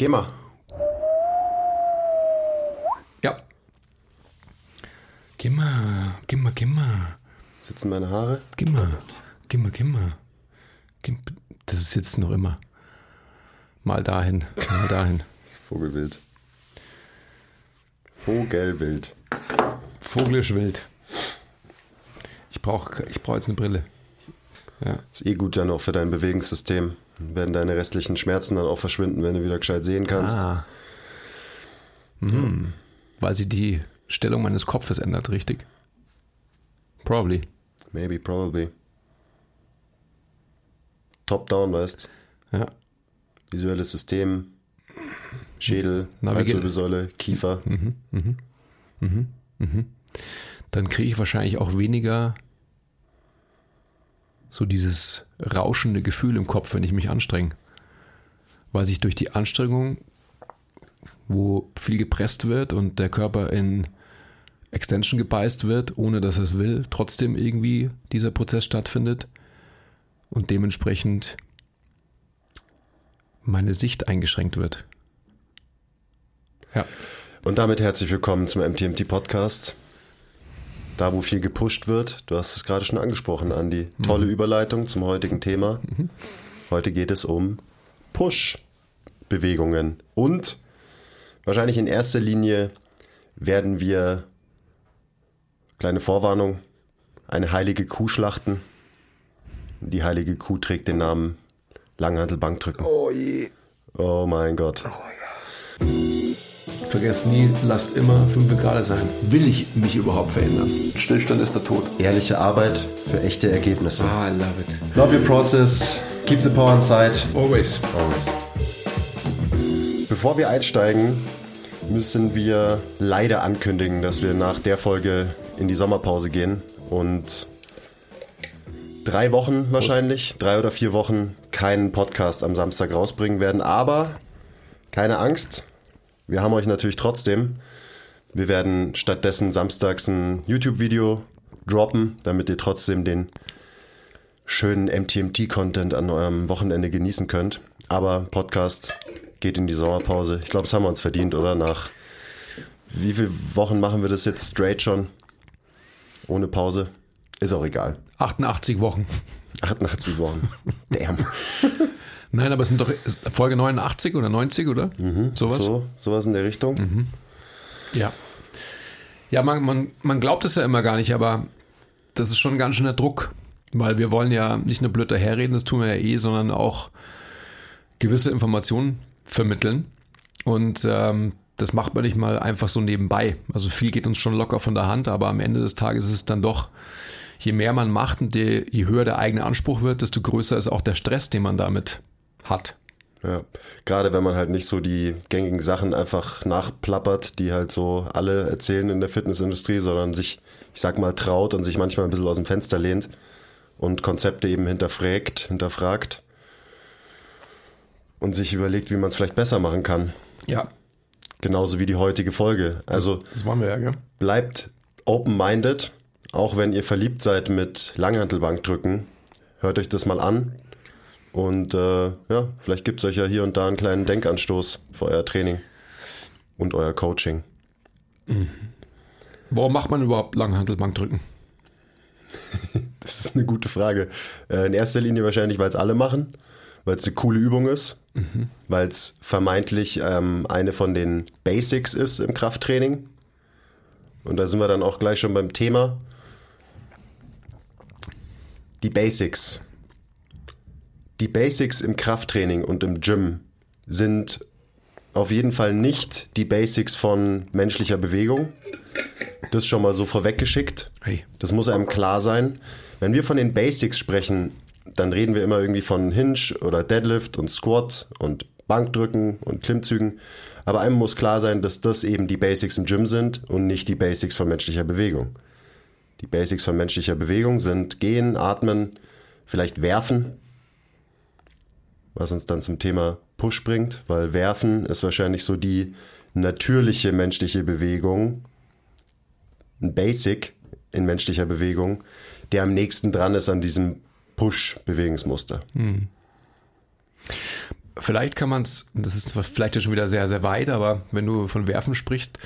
Geh mal. Ja. Geh mal, geh mal, geh mal. Sitzen meine Haare? Geh mal, geh mal, geh mal. Das ist jetzt noch immer. Mal dahin, mal dahin. Das ist Vogelwild. Vogelwild. Vogelisch wild. Ich brauche ich brauch jetzt eine Brille. Ja. Ist eh gut dann auch für dein Bewegungssystem. Werden deine restlichen Schmerzen dann auch verschwinden, wenn du wieder gescheit sehen kannst. Ah. Hm. Weil sie die Stellung meines Kopfes ändert, richtig? Probably. Maybe, probably. Top-down, weißt Ja. Visuelles System, Schädel, Halswirbelsäule, Kiefer. Dann kriege ich wahrscheinlich auch weniger so dieses rauschende Gefühl im Kopf, wenn ich mich anstrenge. Weil sich durch die Anstrengung, wo viel gepresst wird und der Körper in Extension gebeißt wird, ohne dass er es will, trotzdem irgendwie dieser Prozess stattfindet und dementsprechend meine Sicht eingeschränkt wird. Ja. Und damit herzlich willkommen zum MTMT Podcast. Da, wo viel gepusht wird. Du hast es gerade schon angesprochen, Andi. Tolle Überleitung zum heutigen Thema. Heute geht es um Push-Bewegungen. Und wahrscheinlich in erster Linie werden wir, kleine Vorwarnung, eine heilige Kuh schlachten. Die heilige Kuh trägt den Namen Langhantelbankdrücken. Oh je. Oh mein Gott. Vergesst nie, lasst immer 5 Grad sein. Will ich mich überhaupt verändern? Stillstand ist der Tod. Ehrliche Arbeit für echte Ergebnisse. Ah, I love it. Love your process. Keep the power inside. Always. Always. Bevor wir einsteigen, müssen wir leider ankündigen, dass wir nach der Folge in die Sommerpause gehen und drei Wochen wahrscheinlich, drei oder vier Wochen keinen Podcast am Samstag rausbringen werden. Aber keine Angst, wir haben euch natürlich trotzdem. Wir werden stattdessen samstags ein YouTube-Video droppen, damit ihr trotzdem den schönen MTMT-Content an eurem Wochenende genießen könnt. Aber Podcast geht in die Sommerpause. Ich glaube, das haben wir uns verdient, oder? Nach wie viele Wochen machen wir das jetzt straight schon? Ohne Pause? Ist auch egal. 88 Wochen. 88 Wochen. Damn. Nein, aber es sind doch Folge 89 oder 90, oder? Sowas? So, sowas in der Richtung. Ja. Ja, man, man, man glaubt es ja immer gar nicht, aber das ist schon ganz schöner Druck, weil wir wollen ja nicht nur blöd daherreden, das tun wir ja eh, sondern auch gewisse Informationen vermitteln. Und ähm, das macht man nicht mal einfach so nebenbei. Also viel geht uns schon locker von der Hand, aber am Ende des Tages ist es dann doch, je mehr man macht und je, je höher der eigene Anspruch wird, desto größer ist auch der Stress, den man damit hat. Ja. Gerade wenn man halt nicht so die gängigen Sachen einfach nachplappert, die halt so alle erzählen in der Fitnessindustrie, sondern sich, ich sag mal, traut und sich manchmal ein bisschen aus dem Fenster lehnt und Konzepte eben hinterfragt, hinterfragt und sich überlegt, wie man es vielleicht besser machen kann. Ja, Genauso wie die heutige Folge. Also das wollen wir ja, gell? bleibt open-minded, auch wenn ihr verliebt seid mit Langhantelbankdrücken. Hört euch das mal an. Und äh, ja, vielleicht gibt es euch ja hier und da einen kleinen Denkanstoß für euer Training und euer Coaching. Warum macht man überhaupt Langhantelbankdrücken? Das ist eine gute Frage. Äh, in erster Linie wahrscheinlich, weil es alle machen, weil es eine coole Übung ist, weil es vermeintlich ähm, eine von den Basics ist im Krafttraining. Und da sind wir dann auch gleich schon beim Thema. Die Basics. Die Basics im Krafttraining und im Gym sind auf jeden Fall nicht die Basics von menschlicher Bewegung. Das schon mal so vorweggeschickt. Hey. Das muss einem klar sein. Wenn wir von den Basics sprechen, dann reden wir immer irgendwie von Hinge oder Deadlift und Squat und Bankdrücken und Klimmzügen. Aber einem muss klar sein, dass das eben die Basics im Gym sind und nicht die Basics von menschlicher Bewegung. Die Basics von menschlicher Bewegung sind Gehen, Atmen, vielleicht Werfen, was uns dann zum Thema Push bringt, weil Werfen ist wahrscheinlich so die natürliche menschliche Bewegung, ein Basic in menschlicher Bewegung, der am nächsten dran ist an diesem Push-Bewegungsmuster. vielleicht kann man es, das ist vielleicht ja schon wieder sehr, sehr weit, aber wenn du von Werfen sprichst,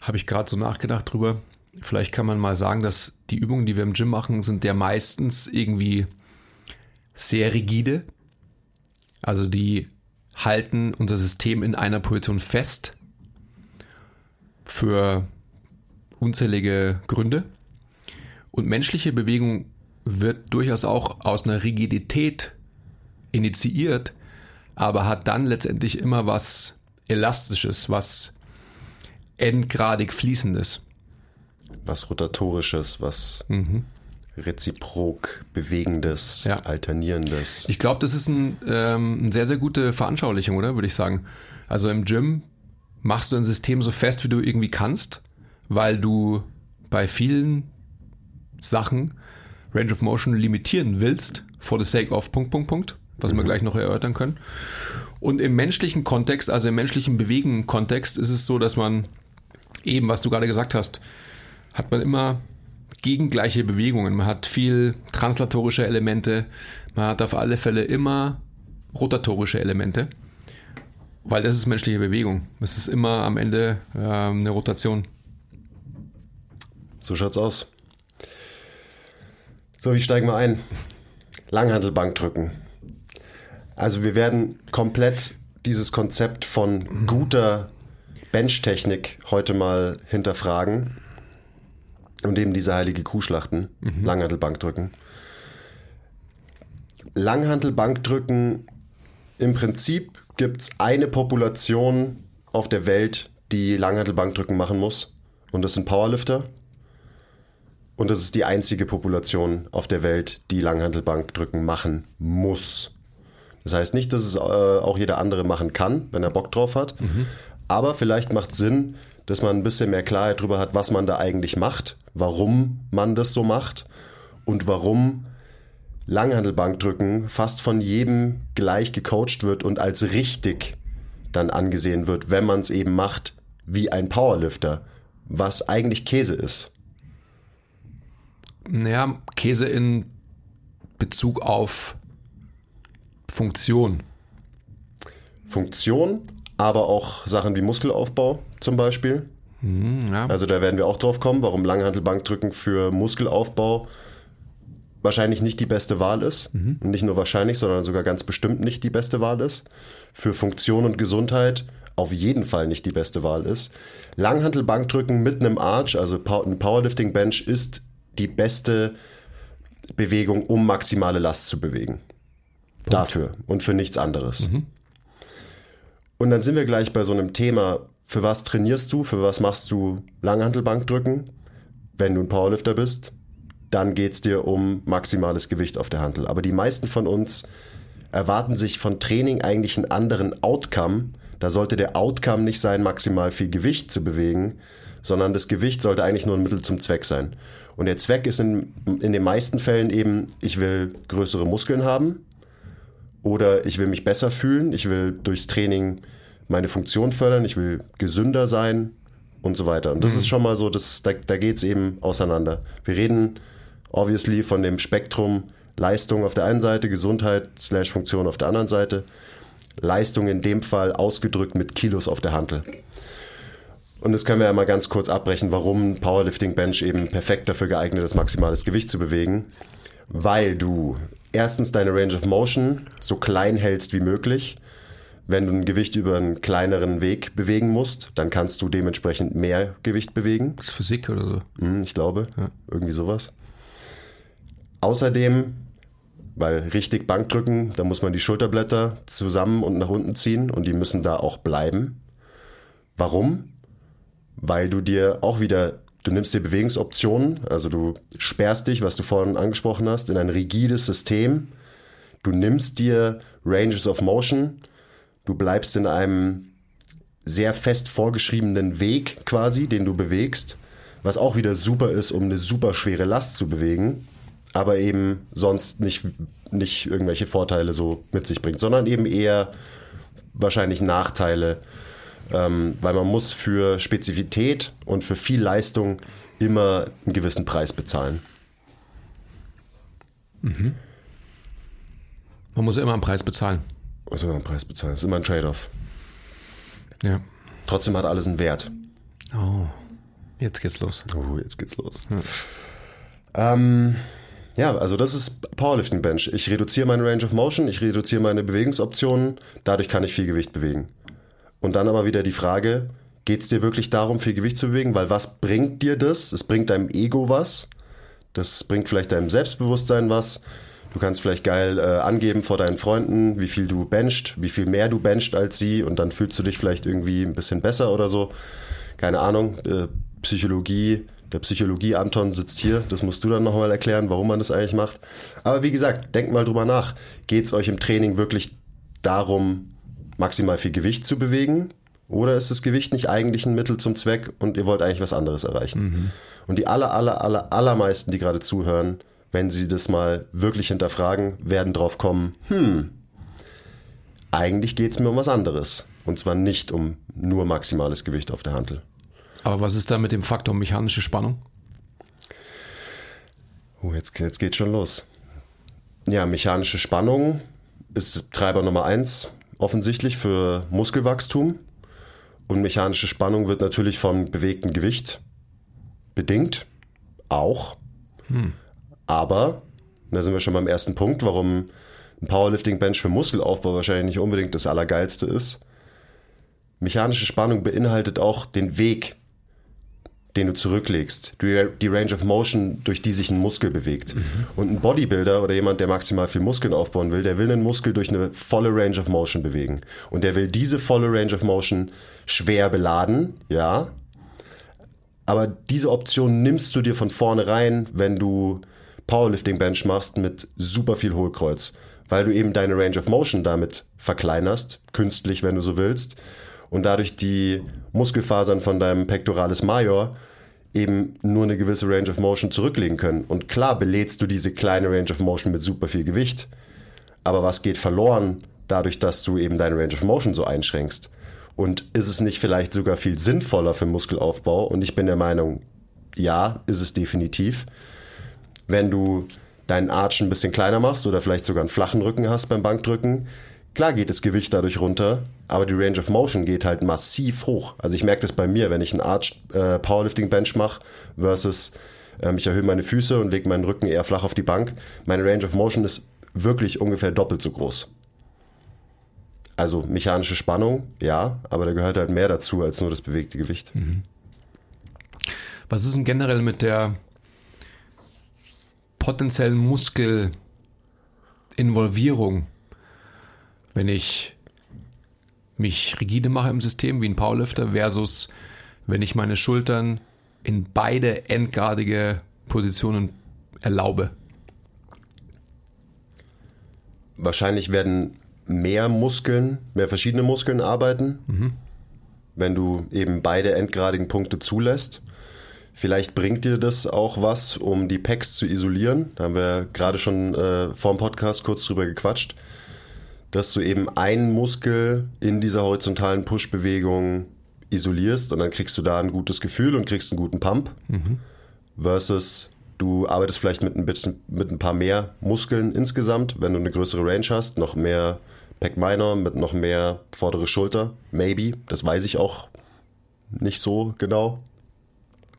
habe ich gerade so nachgedacht drüber. Vielleicht kann man mal sagen, dass die Übungen, die wir im Gym machen, sind ja meistens irgendwie sehr rigide. Also die halten unser System in einer Position fest für unzählige Gründe. Und menschliche Bewegung wird durchaus auch aus einer Rigidität initiiert, aber hat dann letztendlich immer was Elastisches, was endgradig Fließendes. Was Rotatorisches, was mhm. Reziprok Bewegendes, ja. Alternierendes. Ich glaube, das ist ein, ähm, eine sehr, sehr gute Veranschaulichung, oder? Würde ich sagen. Also im Gym machst du ein System so fest, wie du irgendwie kannst, weil du bei vielen Sachen Range of Motion limitieren willst, for the sake of Punkt, Punkt, Punkt, was mhm. wir gleich noch erörtern können. Und im menschlichen Kontext, also im menschlichen Bewegen-Kontext, ist es so, dass man eben, was du gerade gesagt hast, hat man immer gegengleiche Bewegungen. Man hat viel translatorische Elemente, man hat auf alle Fälle immer rotatorische Elemente, weil das ist menschliche Bewegung. Es ist immer am Ende äh, eine Rotation. So schaut's aus. So, wie steigen wir ein? Langhandelbank drücken. Also wir werden komplett dieses Konzept von guter Benchtechnik heute mal hinterfragen und eben diese heilige Kuh schlachten, mhm. Langhantelbank drücken. Langhantelbank drücken, im Prinzip gibt es eine Population auf der Welt, die Langhantelbank drücken machen muss. Und das sind Powerlifter. Und das ist die einzige Population auf der Welt, die Langhantelbankdrücken machen muss. Das heißt nicht, dass es äh, auch jeder andere machen kann, wenn er Bock drauf hat. Mhm. Aber vielleicht macht es Sinn, dass man ein bisschen mehr Klarheit darüber hat, was man da eigentlich macht, warum man das so macht und warum Langhandelbankdrücken fast von jedem gleich gecoacht wird und als richtig dann angesehen wird, wenn man es eben macht wie ein Powerlifter, was eigentlich Käse ist. Naja, Käse in Bezug auf Funktion. Funktion, aber auch Sachen wie Muskelaufbau zum Beispiel. Mhm, ja. Also da werden wir auch drauf kommen, warum Langhantelbankdrücken für Muskelaufbau wahrscheinlich nicht die beste Wahl ist. Mhm. Nicht nur wahrscheinlich, sondern sogar ganz bestimmt nicht die beste Wahl ist. Für Funktion und Gesundheit auf jeden Fall nicht die beste Wahl ist. Langhantelbankdrücken mit einem Arch, also ein Powerlifting Bench, ist die beste Bewegung, um maximale Last zu bewegen. Punkt. Dafür und für nichts anderes. Mhm. Und dann sind wir gleich bei so einem Thema, für was trainierst du, für was machst du Langhantelbankdrücken? Wenn du ein Powerlifter bist, dann geht es dir um maximales Gewicht auf der Hantel. Aber die meisten von uns erwarten sich von Training eigentlich einen anderen Outcome. Da sollte der Outcome nicht sein, maximal viel Gewicht zu bewegen, sondern das Gewicht sollte eigentlich nur ein Mittel zum Zweck sein. Und der Zweck ist in, in den meisten Fällen eben, ich will größere Muskeln haben oder ich will mich besser fühlen, ich will durchs Training meine Funktion fördern, ich will gesünder sein und so weiter. Und das mhm. ist schon mal so, das, da, da geht es eben auseinander. Wir reden obviously von dem Spektrum Leistung auf der einen Seite, Gesundheit slash Funktion auf der anderen Seite. Leistung in dem Fall ausgedrückt mit Kilos auf der Hantel. Und das können wir ja mal ganz kurz abbrechen, warum Powerlifting Bench eben perfekt dafür geeignet ist, maximales Gewicht zu bewegen. Weil du erstens deine Range of Motion so klein hältst wie möglich. Wenn du ein Gewicht über einen kleineren Weg bewegen musst, dann kannst du dementsprechend mehr Gewicht bewegen. Das ist Physik oder so. Hm, ich glaube, ja. irgendwie sowas. Außerdem, weil richtig Bankdrücken, da muss man die Schulterblätter zusammen und nach unten ziehen und die müssen da auch bleiben. Warum? weil du dir auch wieder, du nimmst dir Bewegungsoptionen, also du sperrst dich, was du vorhin angesprochen hast, in ein rigides System. Du nimmst dir Ranges of Motion, du bleibst in einem sehr fest vorgeschriebenen Weg quasi, den du bewegst, was auch wieder super ist, um eine super schwere Last zu bewegen, aber eben sonst nicht, nicht irgendwelche Vorteile so mit sich bringt, sondern eben eher wahrscheinlich Nachteile ähm, weil man muss für Spezifität und für viel Leistung immer einen gewissen Preis bezahlen. Mhm. Man muss immer einen Preis bezahlen. Muss immer einen Preis bezahlen. Das ist immer ein Trade-off. Ja. Trotzdem hat alles einen Wert. Oh, jetzt geht's los. Oh, jetzt geht's los. Ja. Ähm, ja, also das ist Powerlifting Bench. Ich reduziere meine Range of Motion, ich reduziere meine Bewegungsoptionen, dadurch kann ich viel Gewicht bewegen. Und dann aber wieder die Frage, geht es dir wirklich darum, viel Gewicht zu bewegen? Weil was bringt dir das? Es bringt deinem Ego was. Das bringt vielleicht deinem Selbstbewusstsein was. Du kannst vielleicht geil äh, angeben vor deinen Freunden, wie viel du bencht, wie viel mehr du bencht als sie und dann fühlst du dich vielleicht irgendwie ein bisschen besser oder so. Keine Ahnung. Äh, Psychologie, der Psychologie Anton sitzt hier. Das musst du dann nochmal erklären, warum man das eigentlich macht. Aber wie gesagt, denkt mal drüber nach. Geht es euch im Training wirklich darum, maximal viel Gewicht zu bewegen? Oder ist das Gewicht nicht eigentlich ein Mittel zum Zweck und ihr wollt eigentlich was anderes erreichen? Mhm. Und die aller, aller, aller, allermeisten, die gerade zuhören, wenn sie das mal wirklich hinterfragen, werden drauf kommen, hm, eigentlich geht es mir um was anderes. Und zwar nicht um nur maximales Gewicht auf der Hantel. Aber was ist da mit dem Faktor mechanische Spannung? Oh, jetzt, jetzt geht schon los. Ja, mechanische Spannung ist Treiber Nummer eins offensichtlich für Muskelwachstum. Und mechanische Spannung wird natürlich vom bewegten Gewicht bedingt. Auch. Hm. Aber, da sind wir schon beim ersten Punkt, warum ein Powerlifting-Bench für Muskelaufbau wahrscheinlich nicht unbedingt das Allergeilste ist. Mechanische Spannung beinhaltet auch den Weg, den du zurücklegst, die Range of Motion, durch die sich ein Muskel bewegt. Mhm. Und ein Bodybuilder oder jemand, der maximal viel Muskeln aufbauen will, der will einen Muskel durch eine volle Range of Motion bewegen. Und der will diese volle Range of Motion schwer beladen, ja. Aber diese Option nimmst du dir von vornherein, wenn du Powerlifting Bench machst mit super viel Hohlkreuz, weil du eben deine Range of Motion damit verkleinerst, künstlich, wenn du so willst, und dadurch die Muskelfasern von deinem Pectoralis Major eben nur eine gewisse Range of Motion zurücklegen können. Und klar belädst du diese kleine Range of Motion mit super viel Gewicht, aber was geht verloren dadurch, dass du eben deine Range of Motion so einschränkst? Und ist es nicht vielleicht sogar viel sinnvoller für Muskelaufbau? Und ich bin der Meinung, ja, ist es definitiv wenn du deinen Arch ein bisschen kleiner machst oder vielleicht sogar einen flachen Rücken hast beim Bankdrücken, klar geht das Gewicht dadurch runter, aber die Range of Motion geht halt massiv hoch. Also ich merke das bei mir, wenn ich einen Arch äh, Powerlifting Bench mache versus ähm, ich erhöhe meine Füße und lege meinen Rücken eher flach auf die Bank. Meine Range of Motion ist wirklich ungefähr doppelt so groß. Also mechanische Spannung, ja, aber da gehört halt mehr dazu als nur das bewegte Gewicht. Mhm. Was ist denn generell mit der potenziellen Muskelinvolvierung, wenn ich mich rigide mache im System wie ein Powerlifter versus wenn ich meine Schultern in beide endgradige Positionen erlaube? Wahrscheinlich werden mehr Muskeln, mehr verschiedene Muskeln arbeiten, mhm. wenn du eben beide endgradigen Punkte zulässt. Vielleicht bringt dir das auch was, um die Packs zu isolieren. Da haben wir gerade schon äh, vor dem Podcast kurz drüber gequatscht, dass du eben einen Muskel in dieser horizontalen Push-Bewegung isolierst und dann kriegst du da ein gutes Gefühl und kriegst einen guten Pump. Mhm. Versus du arbeitest vielleicht mit ein, bisschen, mit ein paar mehr Muskeln insgesamt, wenn du eine größere Range hast, noch mehr Pack Minor mit noch mehr vordere Schulter. Maybe. Das weiß ich auch nicht so genau.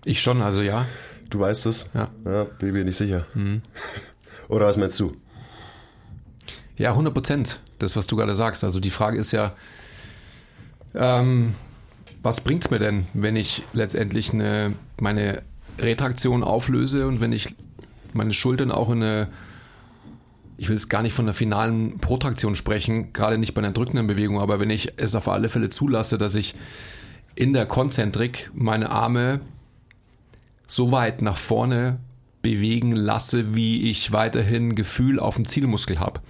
Ich schon, also ja. Du weißt es? Ja. Ja, bin mir nicht sicher. Mhm. Oder was meinst du? Ja, 100 Prozent, das, was du gerade sagst. Also die Frage ist ja, ähm, was bringt es mir denn, wenn ich letztendlich eine, meine Retraktion auflöse und wenn ich meine Schultern auch in eine, ich will es gar nicht von der finalen Protraktion sprechen, gerade nicht bei einer drückenden Bewegung, aber wenn ich es auf alle Fälle zulasse, dass ich in der Konzentrik meine Arme so weit nach vorne bewegen lasse, wie ich weiterhin Gefühl auf dem Zielmuskel habe.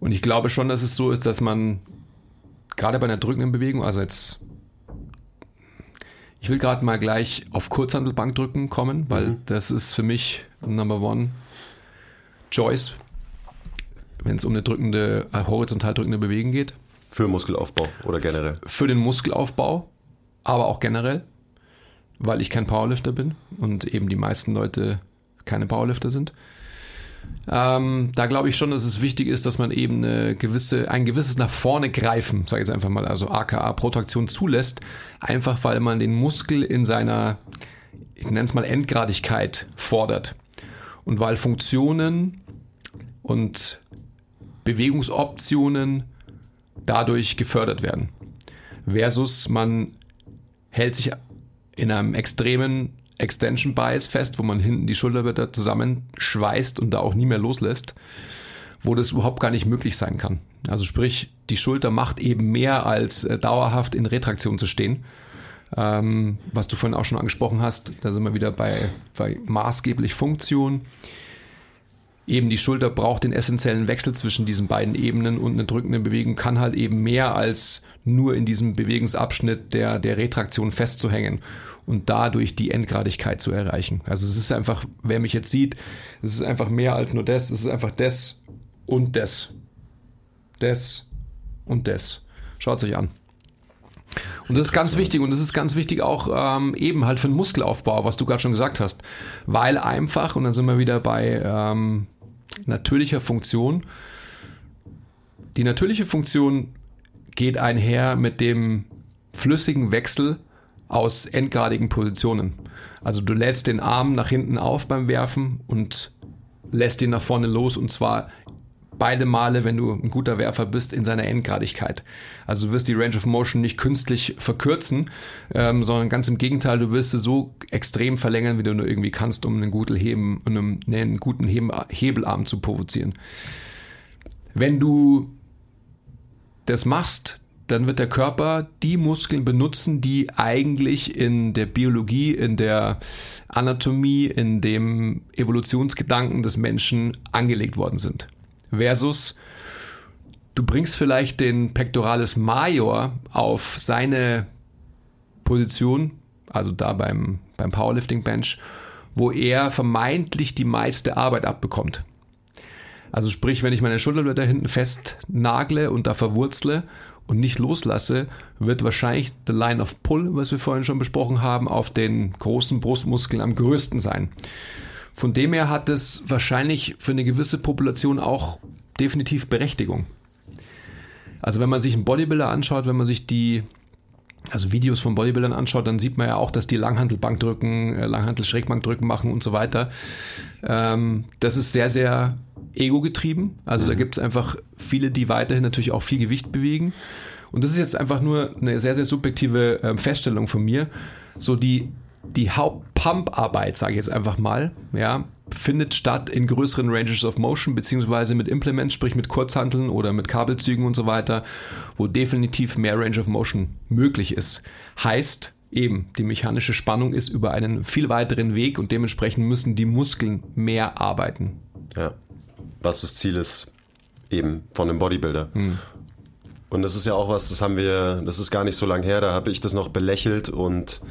Und ich glaube schon, dass es so ist, dass man gerade bei einer drückenden Bewegung, also jetzt, ich will gerade mal gleich auf Kurzhandelbankdrücken kommen, weil mhm. das ist für mich Number One Choice, wenn es um eine drückende, äh, horizontal drückende Bewegung geht. Für Muskelaufbau oder generell? Für den Muskelaufbau, aber auch generell weil ich kein Powerlifter bin und eben die meisten Leute keine Powerlifter sind. Ähm, da glaube ich schon, dass es wichtig ist, dass man eben eine gewisse, ein gewisses nach vorne greifen, sage ich jetzt einfach mal, also aka Protraktion zulässt, einfach weil man den Muskel in seiner, ich nenne es mal Endgradigkeit fordert. Und weil Funktionen und Bewegungsoptionen dadurch gefördert werden. Versus man hält sich in einem extremen Extension Bias fest, wo man hinten die Schulterblätter zusammenschweißt und da auch nie mehr loslässt, wo das überhaupt gar nicht möglich sein kann. Also sprich, die Schulter macht eben mehr als äh, dauerhaft in Retraktion zu stehen. Ähm, was du vorhin auch schon angesprochen hast, da sind wir wieder bei, bei maßgeblich Funktion. Eben die Schulter braucht den essentiellen Wechsel zwischen diesen beiden Ebenen und eine drückende Bewegung kann halt eben mehr als nur in diesem Bewegungsabschnitt der, der Retraktion festzuhängen und dadurch die Endgradigkeit zu erreichen. Also es ist einfach, wer mich jetzt sieht, es ist einfach mehr als nur das, es ist einfach das und das. Das und das. Schaut es euch an. Und das ist ganz wichtig und das ist ganz wichtig auch ähm, eben halt für den Muskelaufbau, was du gerade schon gesagt hast. Weil einfach, und dann sind wir wieder bei ähm, natürlicher Funktion, die natürliche Funktion geht einher mit dem flüssigen Wechsel aus endgradigen Positionen. Also du lädst den Arm nach hinten auf beim Werfen und lässt ihn nach vorne los und zwar beide Male, wenn du ein guter Werfer bist, in seiner Endgradigkeit. Also du wirst die Range of Motion nicht künstlich verkürzen, ähm, sondern ganz im Gegenteil, du wirst sie so extrem verlängern, wie du nur irgendwie kannst, um einen guten, Heben, einen, einen guten Hebelarm zu provozieren. Wenn du das machst, dann wird der Körper die Muskeln benutzen, die eigentlich in der Biologie, in der Anatomie, in dem Evolutionsgedanken des Menschen angelegt worden sind. Versus du bringst vielleicht den Pectoralis Major auf seine Position, also da beim, beim Powerlifting Bench, wo er vermeintlich die meiste Arbeit abbekommt. Also sprich, wenn ich meine Schulterblätter hinten festnagle und da verwurzle und nicht loslasse, wird wahrscheinlich the line of pull, was wir vorhin schon besprochen haben, auf den großen Brustmuskeln am größten sein. Von dem her hat es wahrscheinlich für eine gewisse Population auch definitiv Berechtigung. Also wenn man sich einen Bodybuilder anschaut, wenn man sich die also Videos von Bodybuildern anschaut, dann sieht man ja auch, dass die Langhantelbankdrücken, äh, Langhantel-Schrägbankdrücken machen und so weiter. Ähm, das ist sehr, sehr ego-getrieben. Also da mhm. gibt es einfach viele, die weiterhin natürlich auch viel Gewicht bewegen. Und das ist jetzt einfach nur eine sehr, sehr subjektive äh, Feststellung von mir. So die, die Haupt-Pump-Arbeit, sage ich jetzt einfach mal, ja, findet statt in größeren Ranges of Motion, beziehungsweise mit Implements, sprich mit Kurzhanteln oder mit Kabelzügen und so weiter, wo definitiv mehr Range of Motion möglich ist. Heißt, eben, die mechanische Spannung ist über einen viel weiteren Weg und dementsprechend müssen die Muskeln mehr arbeiten. Ja was das Ziel ist, eben von einem Bodybuilder. Hm. Und das ist ja auch was, das haben wir, das ist gar nicht so lange her, da habe ich das noch belächelt und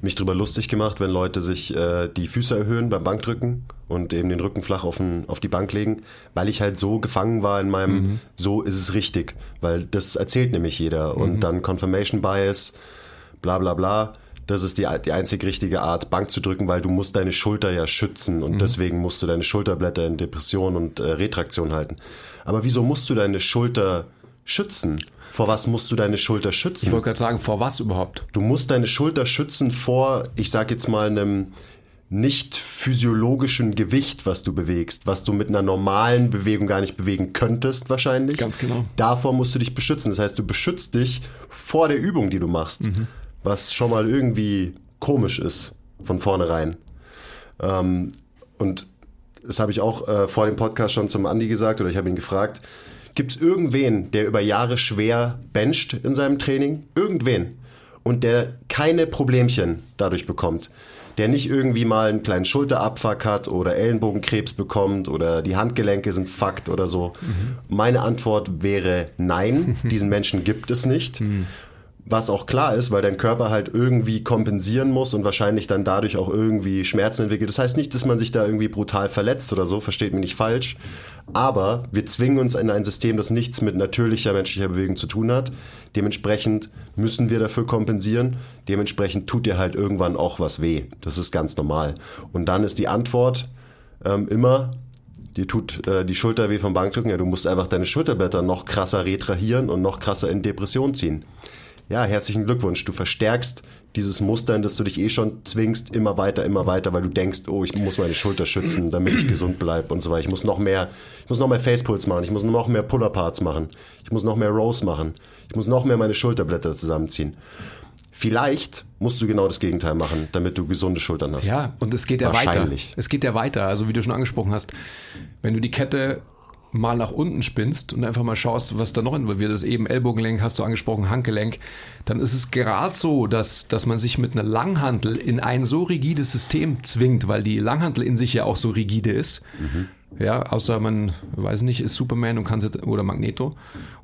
mich drüber lustig gemacht, wenn Leute sich äh, die Füße erhöhen beim Bankdrücken und eben den Rücken flach auf, den, auf die Bank legen, weil ich halt so gefangen war in meinem, mhm. so ist es richtig, weil das erzählt nämlich jeder und mhm. dann Confirmation Bias, bla bla bla das ist die, die einzig richtige Art, Bank zu drücken, weil du musst deine Schulter ja schützen und mhm. deswegen musst du deine Schulterblätter in Depression und äh, Retraktion halten. Aber wieso musst du deine Schulter schützen? Vor was musst du deine Schulter schützen? Ich wollte gerade sagen, vor was überhaupt? Du musst deine Schulter schützen vor, ich sag jetzt mal, einem nicht physiologischen Gewicht, was du bewegst, was du mit einer normalen Bewegung gar nicht bewegen könntest wahrscheinlich. Ganz genau. Davor musst du dich beschützen. Das heißt, du beschützt dich vor der Übung, die du machst. Mhm was schon mal irgendwie komisch ist von vornherein. Ähm, und das habe ich auch äh, vor dem Podcast schon zum Andi gesagt oder ich habe ihn gefragt. Gibt es irgendwen, der über Jahre schwer bencht in seinem Training? Irgendwen. Und der keine Problemchen dadurch bekommt. Der nicht irgendwie mal einen kleinen Schulterabfuck hat oder Ellenbogenkrebs bekommt oder die Handgelenke sind fucked oder so. Mhm. Meine Antwort wäre nein, diesen Menschen gibt es nicht. Mhm. Was auch klar ist, weil dein Körper halt irgendwie kompensieren muss und wahrscheinlich dann dadurch auch irgendwie Schmerzen entwickelt. Das heißt nicht, dass man sich da irgendwie brutal verletzt oder so, versteht mich nicht falsch. Aber wir zwingen uns in ein System, das nichts mit natürlicher menschlicher Bewegung zu tun hat. Dementsprechend müssen wir dafür kompensieren. Dementsprechend tut dir halt irgendwann auch was weh. Das ist ganz normal. Und dann ist die Antwort ähm, immer, dir tut äh, die Schulter weh vom Bankdrücken, ja, du musst einfach deine Schulterblätter noch krasser retrahieren und noch krasser in Depression ziehen. Ja, herzlichen Glückwunsch. Du verstärkst dieses Muster, in das du dich eh schon zwingst, immer weiter, immer weiter, weil du denkst, oh, ich muss meine Schulter schützen, damit ich gesund bleibe und so weiter. Ich muss noch mehr, ich muss noch mehr Facepulls machen, ich muss noch mehr Puller-Parts machen, ich muss noch mehr Rows machen, ich muss noch mehr meine Schulterblätter zusammenziehen. Vielleicht musst du genau das Gegenteil machen, damit du gesunde Schultern hast. Ja, und es geht ja weiter. Es geht ja weiter. Also wie du schon angesprochen hast, wenn du die Kette mal nach unten spinnst und einfach mal schaust, was da noch involviert ist, eben Ellbogengelenk hast du angesprochen, Handgelenk, dann ist es gerade so, dass, dass man sich mit einer Langhantel in ein so rigides System zwingt, weil die Langhantel in sich ja auch so rigide ist, mhm. Ja, außer man, weiß nicht, ist Superman und kann sie, oder Magneto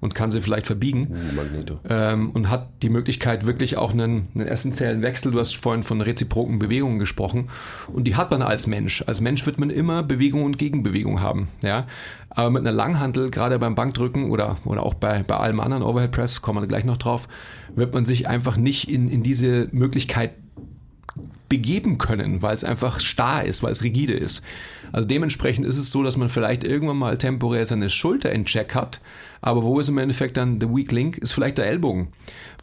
und kann sie vielleicht verbiegen. Magneto. Ähm, und hat die Möglichkeit, wirklich auch einen, einen essentiellen Wechsel. Du hast vorhin von reziproken Bewegungen gesprochen. Und die hat man als Mensch. Als Mensch wird man immer Bewegung und Gegenbewegung haben. Ja. Aber mit einer Langhantel, gerade beim Bankdrücken oder, oder auch bei, bei allem anderen Overhead Press, kommen wir gleich noch drauf, wird man sich einfach nicht in, in diese Möglichkeit begeben können, weil es einfach starr ist, weil es rigide ist. Also dementsprechend ist es so, dass man vielleicht irgendwann mal temporär seine Schulter in Check hat, aber wo ist im Endeffekt dann der Weak Link? Ist vielleicht der Ellbogen,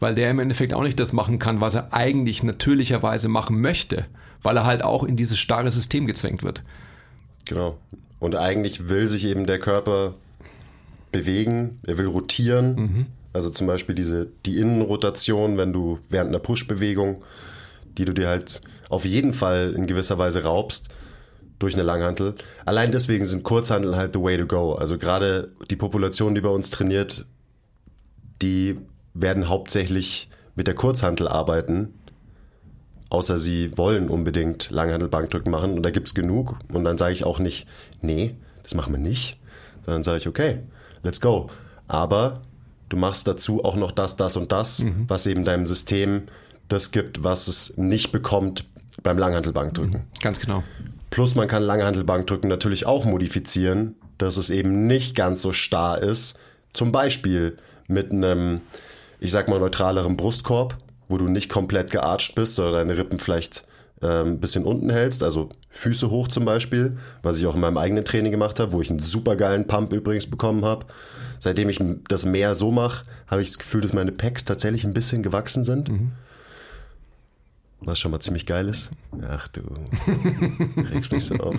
weil der im Endeffekt auch nicht das machen kann, was er eigentlich natürlicherweise machen möchte, weil er halt auch in dieses starre System gezwängt wird. Genau. Und eigentlich will sich eben der Körper bewegen, er will rotieren. Mhm. Also zum Beispiel diese, die Innenrotation, wenn du während einer Push-Bewegung die du dir halt auf jeden Fall in gewisser Weise raubst durch eine Langhantel. Allein deswegen sind Kurzhanteln halt the way to go. Also gerade die Population, die bei uns trainiert, die werden hauptsächlich mit der Kurzhantel arbeiten, außer sie wollen unbedingt Langhantelbankdrücken machen und da gibt es genug und dann sage ich auch nicht, nee, das machen wir nicht, sondern sage ich, okay, let's go. Aber du machst dazu auch noch das, das und das, mhm. was eben deinem System das gibt, was es nicht bekommt beim Langhantelbankdrücken. Mhm, ganz genau. Plus man kann Langhantelbankdrücken natürlich auch modifizieren, dass es eben nicht ganz so starr ist. Zum Beispiel mit einem, ich sag mal, neutraleren Brustkorb, wo du nicht komplett gearcht bist, sondern deine Rippen vielleicht ein bisschen unten hältst, also Füße hoch zum Beispiel, was ich auch in meinem eigenen Training gemacht habe, wo ich einen super geilen Pump übrigens bekommen habe. Seitdem ich das mehr so mache, habe ich das Gefühl, dass meine Packs tatsächlich ein bisschen gewachsen sind. Mhm was schon mal ziemlich geil ist. Ach du, regst mich so auf.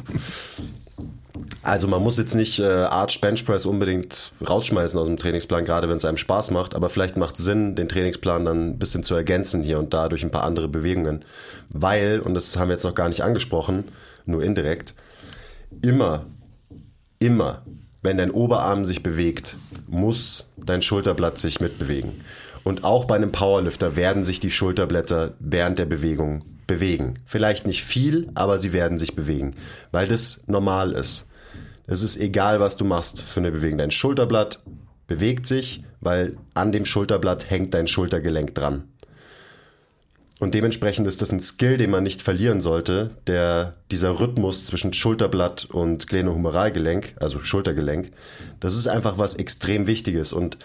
Also man muss jetzt nicht äh, Arch Bench Press unbedingt rausschmeißen aus dem Trainingsplan, gerade wenn es einem Spaß macht, aber vielleicht macht es Sinn, den Trainingsplan dann ein bisschen zu ergänzen hier und da durch ein paar andere Bewegungen. Weil, und das haben wir jetzt noch gar nicht angesprochen, nur indirekt, immer, immer, wenn dein Oberarm sich bewegt, muss dein Schulterblatt sich mitbewegen. Und auch bei einem Powerlifter werden sich die Schulterblätter während der Bewegung bewegen. Vielleicht nicht viel, aber sie werden sich bewegen, weil das normal ist. Es ist egal, was du machst für eine Bewegung. Dein Schulterblatt bewegt sich, weil an dem Schulterblatt hängt dein Schultergelenk dran. Und dementsprechend ist das ein Skill, den man nicht verlieren sollte, der dieser Rhythmus zwischen Schulterblatt und Glenohumeralgelenk, also Schultergelenk, das ist einfach was extrem Wichtiges. Und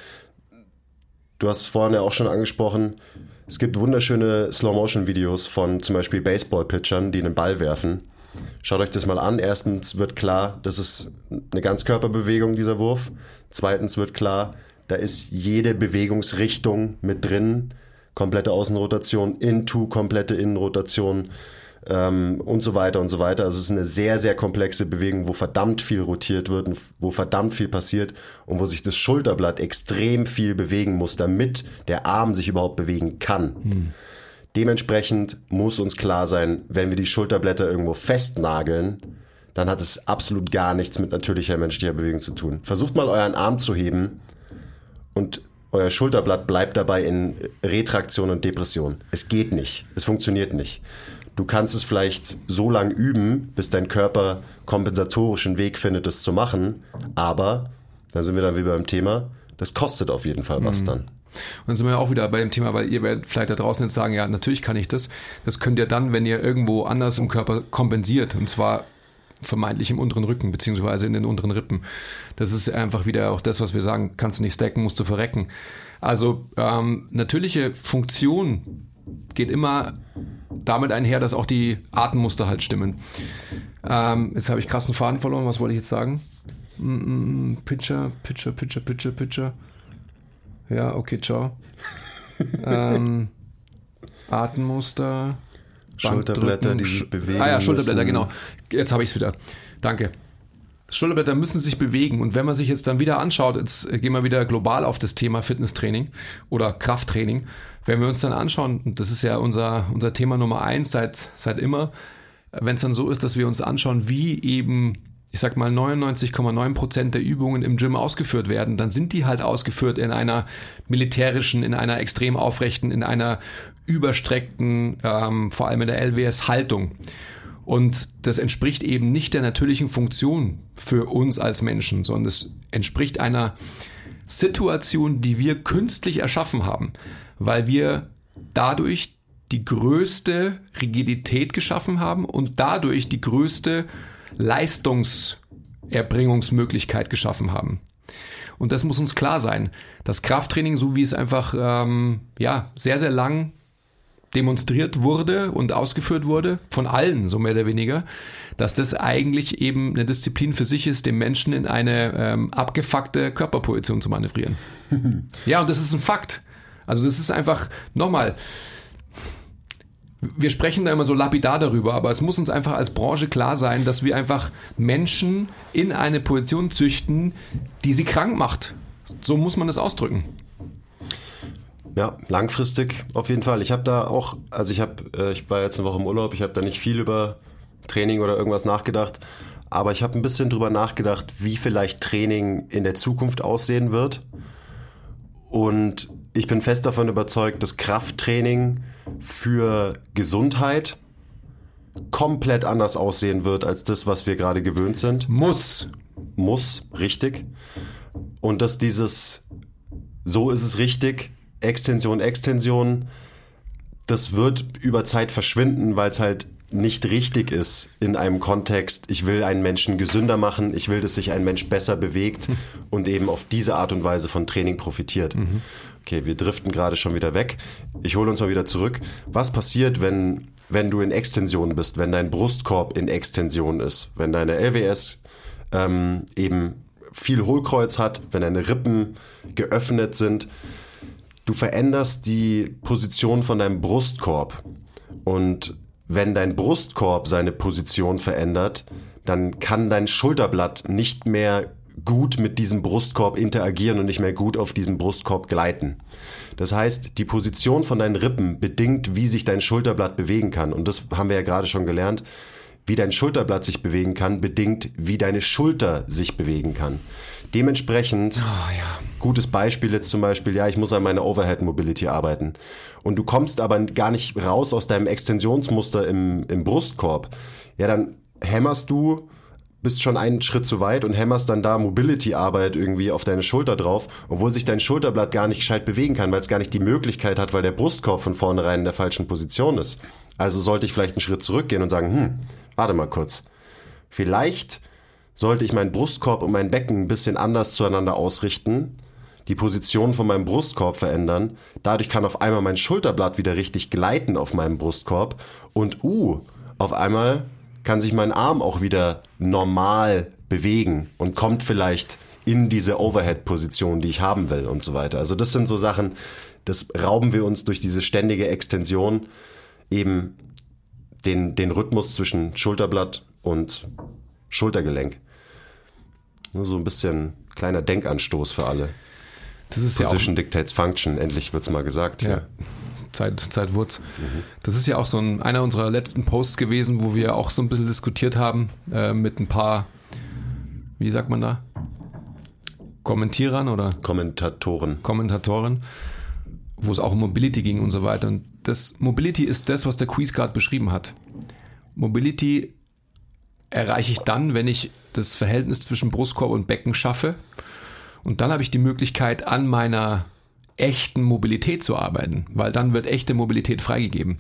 Du hast vorhin ja auch schon angesprochen. Es gibt wunderschöne Slow-Motion-Videos von zum Beispiel Baseball-Pitchern, die einen Ball werfen. Schaut euch das mal an. Erstens wird klar, das ist eine Ganzkörperbewegung, dieser Wurf. Zweitens wird klar, da ist jede Bewegungsrichtung mit drin. Komplette Außenrotation, into, komplette Innenrotation ähm, und so weiter und so weiter. Also es ist eine sehr, sehr komplexe Bewegung, wo verdammt viel rotiert wird und wo verdammt viel passiert und wo sich das Schulterblatt extrem viel bewegen muss, damit der Arm sich überhaupt bewegen kann. Hm. Dementsprechend muss uns klar sein, wenn wir die Schulterblätter irgendwo festnageln, dann hat es absolut gar nichts mit natürlicher menschlicher Bewegung zu tun. Versucht mal euren Arm zu heben und euer Schulterblatt bleibt dabei in Retraktion und Depression. Es geht nicht. Es funktioniert nicht. Du kannst es vielleicht so lang üben, bis dein Körper kompensatorischen Weg findet, es zu machen. Aber, da sind wir dann wie beim Thema, das kostet auf jeden Fall was mhm. dann. Und dann sind wir auch wieder bei dem Thema, weil ihr werdet vielleicht da draußen jetzt sagen, ja, natürlich kann ich das. Das könnt ihr dann, wenn ihr irgendwo anders im Körper kompensiert. Und zwar vermeintlich im unteren Rücken, beziehungsweise in den unteren Rippen. Das ist einfach wieder auch das, was wir sagen, kannst du nicht stacken, musst du verrecken. Also ähm, natürliche Funktion geht immer damit einher, dass auch die Atemmuster halt stimmen. Ähm, jetzt habe ich krassen Faden verloren. Was wollte ich jetzt sagen? Mm, mm, Pitcher, Pitcher, Pitcher, Pitcher, Pitcher. Ja, okay, ciao. ähm, Atemmuster. Schulterblätter, die sich bewegen. Ah ja, Schulterblätter, müssen. genau. Jetzt habe ich es wieder. Danke. Schulterblätter müssen sich bewegen. Und wenn man sich jetzt dann wieder anschaut, jetzt gehen wir wieder global auf das Thema Fitnesstraining oder Krafttraining. Wenn wir uns dann anschauen, und das ist ja unser, unser Thema Nummer eins seit, seit immer, wenn es dann so ist, dass wir uns anschauen, wie eben, ich sag mal, 99,9 Prozent der Übungen im Gym ausgeführt werden, dann sind die halt ausgeführt in einer militärischen, in einer extrem aufrechten, in einer überstreckten, ähm, vor allem in der LWS Haltung. Und das entspricht eben nicht der natürlichen Funktion für uns als Menschen, sondern es entspricht einer Situation, die wir künstlich erschaffen haben, weil wir dadurch die größte Rigidität geschaffen haben und dadurch die größte Leistungserbringungsmöglichkeit geschaffen haben. Und das muss uns klar sein. Das Krafttraining, so wie es einfach ähm, ja, sehr, sehr lang demonstriert wurde und ausgeführt wurde, von allen, so mehr oder weniger, dass das eigentlich eben eine Disziplin für sich ist, den Menschen in eine ähm, abgefuckte Körperposition zu manövrieren. ja, und das ist ein Fakt. Also das ist einfach, nochmal, wir sprechen da immer so lapidar darüber, aber es muss uns einfach als Branche klar sein, dass wir einfach Menschen in eine Position züchten, die sie krank macht. So muss man es ausdrücken. Ja, langfristig auf jeden Fall. Ich habe da auch, also ich habe, äh, ich war jetzt eine Woche im Urlaub, ich habe da nicht viel über Training oder irgendwas nachgedacht, aber ich habe ein bisschen drüber nachgedacht, wie vielleicht Training in der Zukunft aussehen wird. Und ich bin fest davon überzeugt, dass Krafttraining für Gesundheit komplett anders aussehen wird als das, was wir gerade gewöhnt sind. Muss. Muss, richtig. Und dass dieses so ist es richtig Extension, Extension, das wird über Zeit verschwinden, weil es halt nicht richtig ist in einem Kontext, ich will einen Menschen gesünder machen, ich will, dass sich ein Mensch besser bewegt mhm. und eben auf diese Art und Weise von Training profitiert. Mhm. Okay, wir driften gerade schon wieder weg. Ich hole uns mal wieder zurück. Was passiert, wenn, wenn du in Extension bist, wenn dein Brustkorb in Extension ist, wenn deine LWS ähm, eben viel Hohlkreuz hat, wenn deine Rippen geöffnet sind? Du veränderst die Position von deinem Brustkorb. Und wenn dein Brustkorb seine Position verändert, dann kann dein Schulterblatt nicht mehr gut mit diesem Brustkorb interagieren und nicht mehr gut auf diesem Brustkorb gleiten. Das heißt, die Position von deinen Rippen bedingt, wie sich dein Schulterblatt bewegen kann. Und das haben wir ja gerade schon gelernt. Wie dein Schulterblatt sich bewegen kann, bedingt, wie deine Schulter sich bewegen kann. Dementsprechend, oh, ja. gutes Beispiel jetzt zum Beispiel, ja, ich muss an meiner Overhead Mobility arbeiten. Und du kommst aber gar nicht raus aus deinem Extensionsmuster im, im Brustkorb. Ja, dann hämmerst du, bist schon einen Schritt zu weit und hämmerst dann da Mobility-Arbeit irgendwie auf deine Schulter drauf, obwohl sich dein Schulterblatt gar nicht gescheit bewegen kann, weil es gar nicht die Möglichkeit hat, weil der Brustkorb von vornherein in der falschen Position ist. Also sollte ich vielleicht einen Schritt zurückgehen und sagen, hm, warte mal kurz. Vielleicht sollte ich meinen Brustkorb und mein Becken ein bisschen anders zueinander ausrichten, die Position von meinem Brustkorb verändern. Dadurch kann auf einmal mein Schulterblatt wieder richtig gleiten auf meinem Brustkorb und uh, auf einmal kann sich mein Arm auch wieder normal bewegen und kommt vielleicht in diese Overhead-Position, die ich haben will und so weiter. Also das sind so Sachen, das rauben wir uns durch diese ständige Extension eben den, den Rhythmus zwischen Schulterblatt und Schultergelenk. So ein bisschen kleiner Denkanstoß für alle. Das ist Position ja auch, Dictates Function, endlich wird es mal gesagt. Ja. ja. Zeit, Zeit wird's. Mhm. Das ist ja auch so ein, einer unserer letzten Posts gewesen, wo wir auch so ein bisschen diskutiert haben äh, mit ein paar, wie sagt man da? Kommentierern oder? Kommentatoren. Kommentatoren, wo es auch um Mobility ging und so weiter. Und das Mobility ist das, was der Quiz gerade beschrieben hat. Mobility erreiche ich dann, wenn ich das Verhältnis zwischen Brustkorb und Becken schaffe. Und dann habe ich die Möglichkeit, an meiner echten Mobilität zu arbeiten, weil dann wird echte Mobilität freigegeben.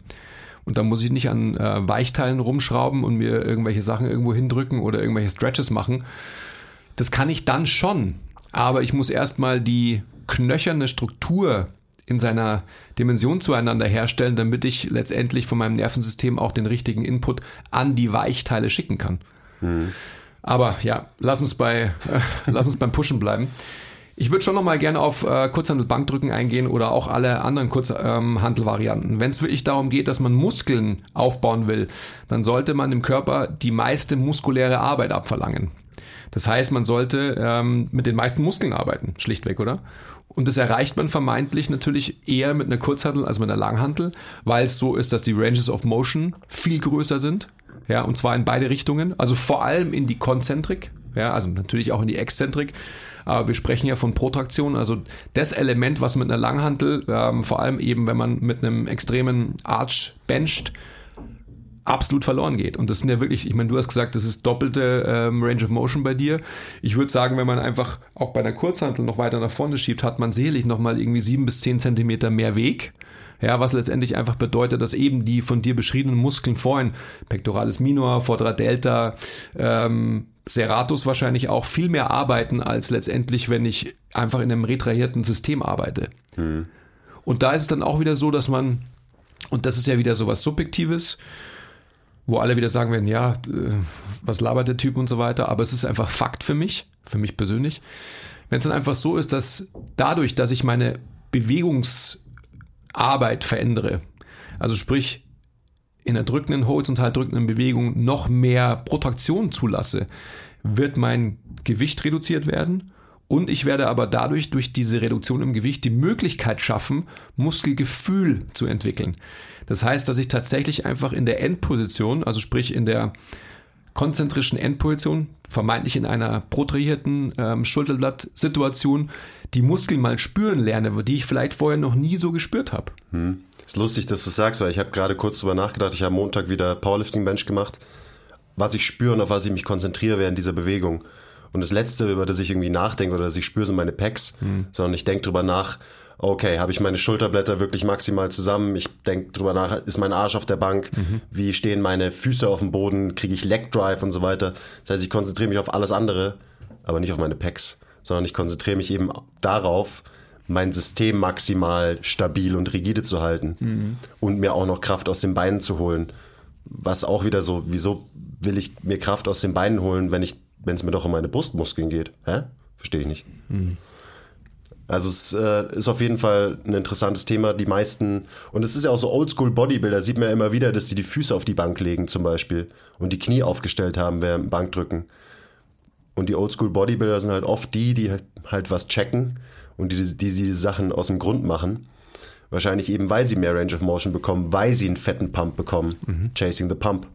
Und dann muss ich nicht an äh, Weichteilen rumschrauben und mir irgendwelche Sachen irgendwo hindrücken oder irgendwelche Stretches machen. Das kann ich dann schon, aber ich muss erstmal die knöcherne Struktur in seiner Dimension zueinander herstellen, damit ich letztendlich von meinem Nervensystem auch den richtigen Input an die Weichteile schicken kann. Mhm. Aber ja, lass uns bei, äh, lass uns beim Pushen bleiben. Ich würde schon noch mal gerne auf äh, Kurzhandel-Bankdrücken eingehen oder auch alle anderen Kurzhandelvarianten. Ähm, Wenn es wirklich darum geht, dass man Muskeln aufbauen will, dann sollte man dem Körper die meiste muskuläre Arbeit abverlangen. Das heißt, man sollte ähm, mit den meisten Muskeln arbeiten, schlichtweg, oder? Und das erreicht man vermeintlich natürlich eher mit einer Kurzhantel als mit einer Langhantel, weil es so ist, dass die Ranges of Motion viel größer sind. Ja, und zwar in beide Richtungen. Also vor allem in die Konzentrik, ja, also natürlich auch in die Exzentrik. Aber wir sprechen ja von Protraktion, also das Element, was mit einer Langhantel, ähm, vor allem eben, wenn man mit einem extremen Arch bencht, absolut verloren geht. Und das sind ja wirklich, ich meine, du hast gesagt, das ist doppelte ähm, Range of Motion bei dir. Ich würde sagen, wenn man einfach auch bei einer Kurzhantel noch weiter nach vorne schiebt, hat man sicherlich nochmal irgendwie sieben bis zehn Zentimeter mehr Weg. Ja, was letztendlich einfach bedeutet, dass eben die von dir beschriebenen Muskeln vorhin, Pectoralis minor, Vordera delta, ähm, Serratus wahrscheinlich auch viel mehr arbeiten, als letztendlich, wenn ich einfach in einem retrahierten System arbeite. Hm. Und da ist es dann auch wieder so, dass man, und das ist ja wieder so was Subjektives, wo alle wieder sagen werden, ja, äh, was labert der Typ und so weiter, aber es ist einfach Fakt für mich, für mich persönlich. Wenn es dann einfach so ist, dass dadurch, dass ich meine Bewegungsarbeit verändere, also sprich, in der drückenden, horizontal drückenden Bewegung noch mehr Protraktion zulasse, wird mein Gewicht reduziert werden und ich werde aber dadurch durch diese Reduktion im Gewicht die Möglichkeit schaffen, Muskelgefühl zu entwickeln. Das heißt, dass ich tatsächlich einfach in der Endposition, also sprich in der konzentrischen Endposition, vermeintlich in einer protrahierten ähm, Schulterblatt-Situation, die Muskeln mal spüren lerne, die ich vielleicht vorher noch nie so gespürt habe. Hm. Ist lustig, dass du sagst, weil ich habe gerade kurz drüber nachgedacht. Ich habe Montag wieder Powerlifting Bench gemacht. Was ich spüre und auf was ich mich konzentriere während dieser Bewegung. Und das Letzte, über das ich irgendwie nachdenke oder das ich spüre, sind meine Pecs, hm. sondern ich denke drüber nach, okay, habe ich meine Schulterblätter wirklich maximal zusammen? Ich denke drüber nach, ist mein Arsch auf der Bank? Mhm. Wie stehen meine Füße auf dem Boden? Kriege ich Leg Drive und so weiter? Das heißt, ich konzentriere mich auf alles andere, aber nicht auf meine Pecs, sondern ich konzentriere mich eben darauf, mein System maximal stabil und rigide zu halten mhm. und mir auch noch Kraft aus den Beinen zu holen. Was auch wieder so, wieso will ich mir Kraft aus den Beinen holen, wenn ich, wenn es mir doch um meine Brustmuskeln geht? Hä? Verstehe ich nicht. Mhm. Also es äh, ist auf jeden Fall ein interessantes Thema. Die meisten, und es ist ja auch so Oldschool Bodybuilder, sieht man ja immer wieder, dass sie die Füße auf die Bank legen zum Beispiel und die Knie aufgestellt haben während Bankdrücken. Und die Oldschool Bodybuilder sind halt oft die, die halt, halt was checken und die, die, die diese Sachen aus dem Grund machen. Wahrscheinlich eben, weil sie mehr Range of Motion bekommen, weil sie einen fetten Pump bekommen. Mhm. Chasing the Pump.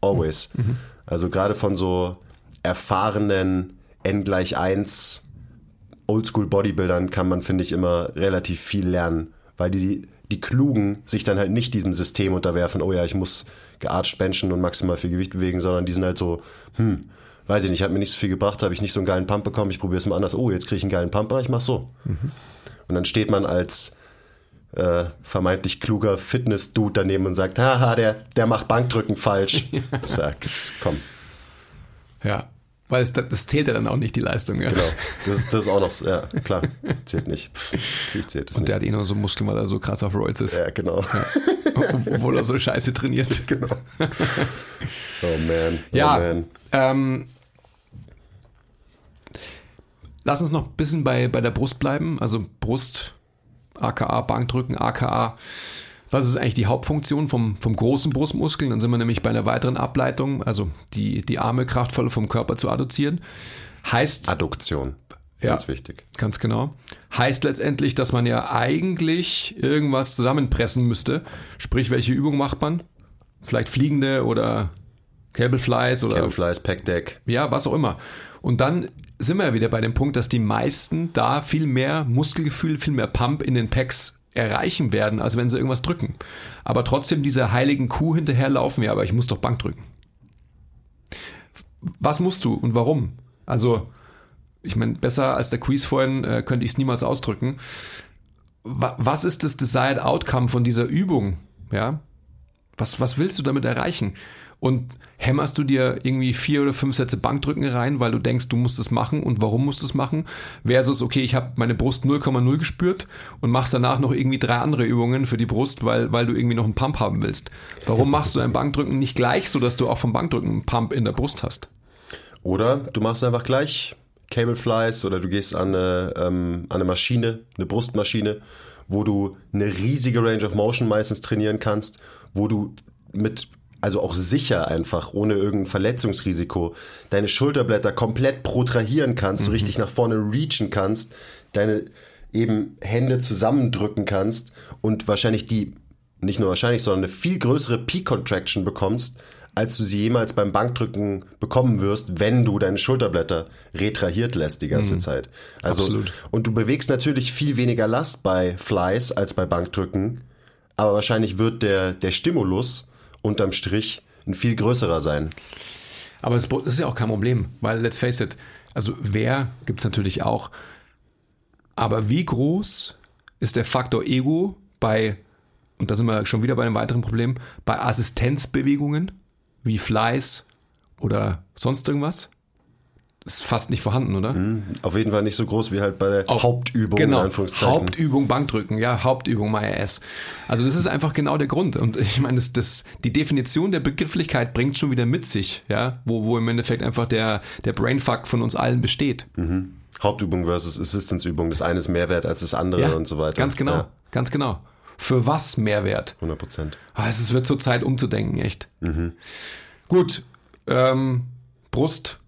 Always. Mhm. Also gerade von so erfahrenen N gleich 1 Oldschool Bodybuildern kann man, finde ich, immer relativ viel lernen, weil die, die Klugen sich dann halt nicht diesem System unterwerfen, oh ja, ich muss gearcht benchen und maximal viel Gewicht bewegen, sondern die sind halt so, hm, weiß ich nicht, hat mir nicht so viel gebracht, habe ich nicht so einen geilen Pump bekommen, ich probiere es mal anders, oh, jetzt kriege ich einen geilen Pump, ich mach so. Mhm. Und dann steht man als äh, vermeintlich kluger Fitness-Dude daneben und sagt, haha, der, der macht Bankdrücken falsch. Sag's, komm. Ja, weil es, das zählt ja dann auch nicht, die Leistung. Ja. Genau, das, das ist auch noch, ja, klar, zählt nicht. Zählt und nicht. der hat eh nur so Muskeln, weil er so krass auf Roids ist. Ja, genau. Ja. Obwohl er so scheiße trainiert. Genau. Oh man. Oh ja, man. Ähm, Lass uns noch ein bisschen bei, bei der Brust bleiben. Also Brust, aka Bankdrücken, aka was ist eigentlich die Hauptfunktion vom, vom großen Brustmuskel? Dann sind wir nämlich bei einer weiteren Ableitung, also die, die Arme kraftvoll vom Körper zu adduzieren. Heißt. Adduktion. Ganz ja, wichtig. Ganz genau. Heißt letztendlich, dass man ja eigentlich irgendwas zusammenpressen müsste. Sprich, welche Übung macht man? Vielleicht fliegende oder Cable Flies oder. Cable Flies, Pack Deck. Ja, was auch immer. Und dann sind wir ja wieder bei dem Punkt, dass die meisten da viel mehr Muskelgefühl, viel mehr Pump in den Packs erreichen werden, als wenn sie irgendwas drücken. Aber trotzdem dieser heiligen Kuh hinterherlaufen, ja, aber ich muss doch Bank drücken. Was musst du und warum? Also, ich meine, besser als der Quiz vorhin äh, könnte ich es niemals ausdrücken. Wa was ist das Desired Outcome von dieser Übung? Ja? Was, was willst du damit erreichen? Und hämmerst du dir irgendwie vier oder fünf Sätze Bankdrücken rein, weil du denkst, du musst es machen und warum musst du es machen, versus, okay, ich habe meine Brust 0,0 gespürt und machst danach noch irgendwie drei andere Übungen für die Brust, weil, weil du irgendwie noch einen Pump haben willst. Warum machst du ein Bankdrücken nicht gleich, so dass du auch vom Bankdrücken einen Pump in der Brust hast? Oder du machst einfach gleich Cable Flies oder du gehst an eine, ähm, an eine Maschine, eine Brustmaschine, wo du eine riesige Range of Motion meistens trainieren kannst, wo du mit also auch sicher einfach, ohne irgendein Verletzungsrisiko, deine Schulterblätter komplett protrahieren kannst, mhm. so richtig nach vorne reachen kannst, deine eben Hände zusammendrücken kannst und wahrscheinlich die, nicht nur wahrscheinlich, sondern eine viel größere Peak Contraction bekommst, als du sie jemals beim Bankdrücken bekommen wirst, wenn du deine Schulterblätter retrahiert lässt die ganze mhm. Zeit. Also, Absolut. und du bewegst natürlich viel weniger Last bei Flies als bei Bankdrücken, aber wahrscheinlich wird der, der Stimulus unterm Strich ein viel größerer sein. Aber das ist ja auch kein Problem, weil let's face it, also wer gibt es natürlich auch, aber wie groß ist der Faktor Ego bei, und da sind wir schon wieder bei einem weiteren Problem, bei Assistenzbewegungen wie Flies oder sonst irgendwas? Ist fast nicht vorhanden, oder? Mhm. Auf jeden Fall nicht so groß wie halt bei der Auf, Hauptübung. Genau, Hauptübung Bankdrücken, ja, Hauptübung MyAS. Also das ist einfach genau der Grund. Und ich meine, das, das, die Definition der Begrifflichkeit bringt schon wieder mit sich, ja, wo, wo im Endeffekt einfach der, der Brainfuck von uns allen besteht. Mhm. Hauptübung versus Assistanceübung, das eine ist Mehrwert als das andere ja, und so weiter. Ganz genau, ja. ganz genau. Für was Mehrwert? 100 Prozent. Ah, es wird zur Zeit umzudenken, echt. Mhm. Gut, ähm, Brust,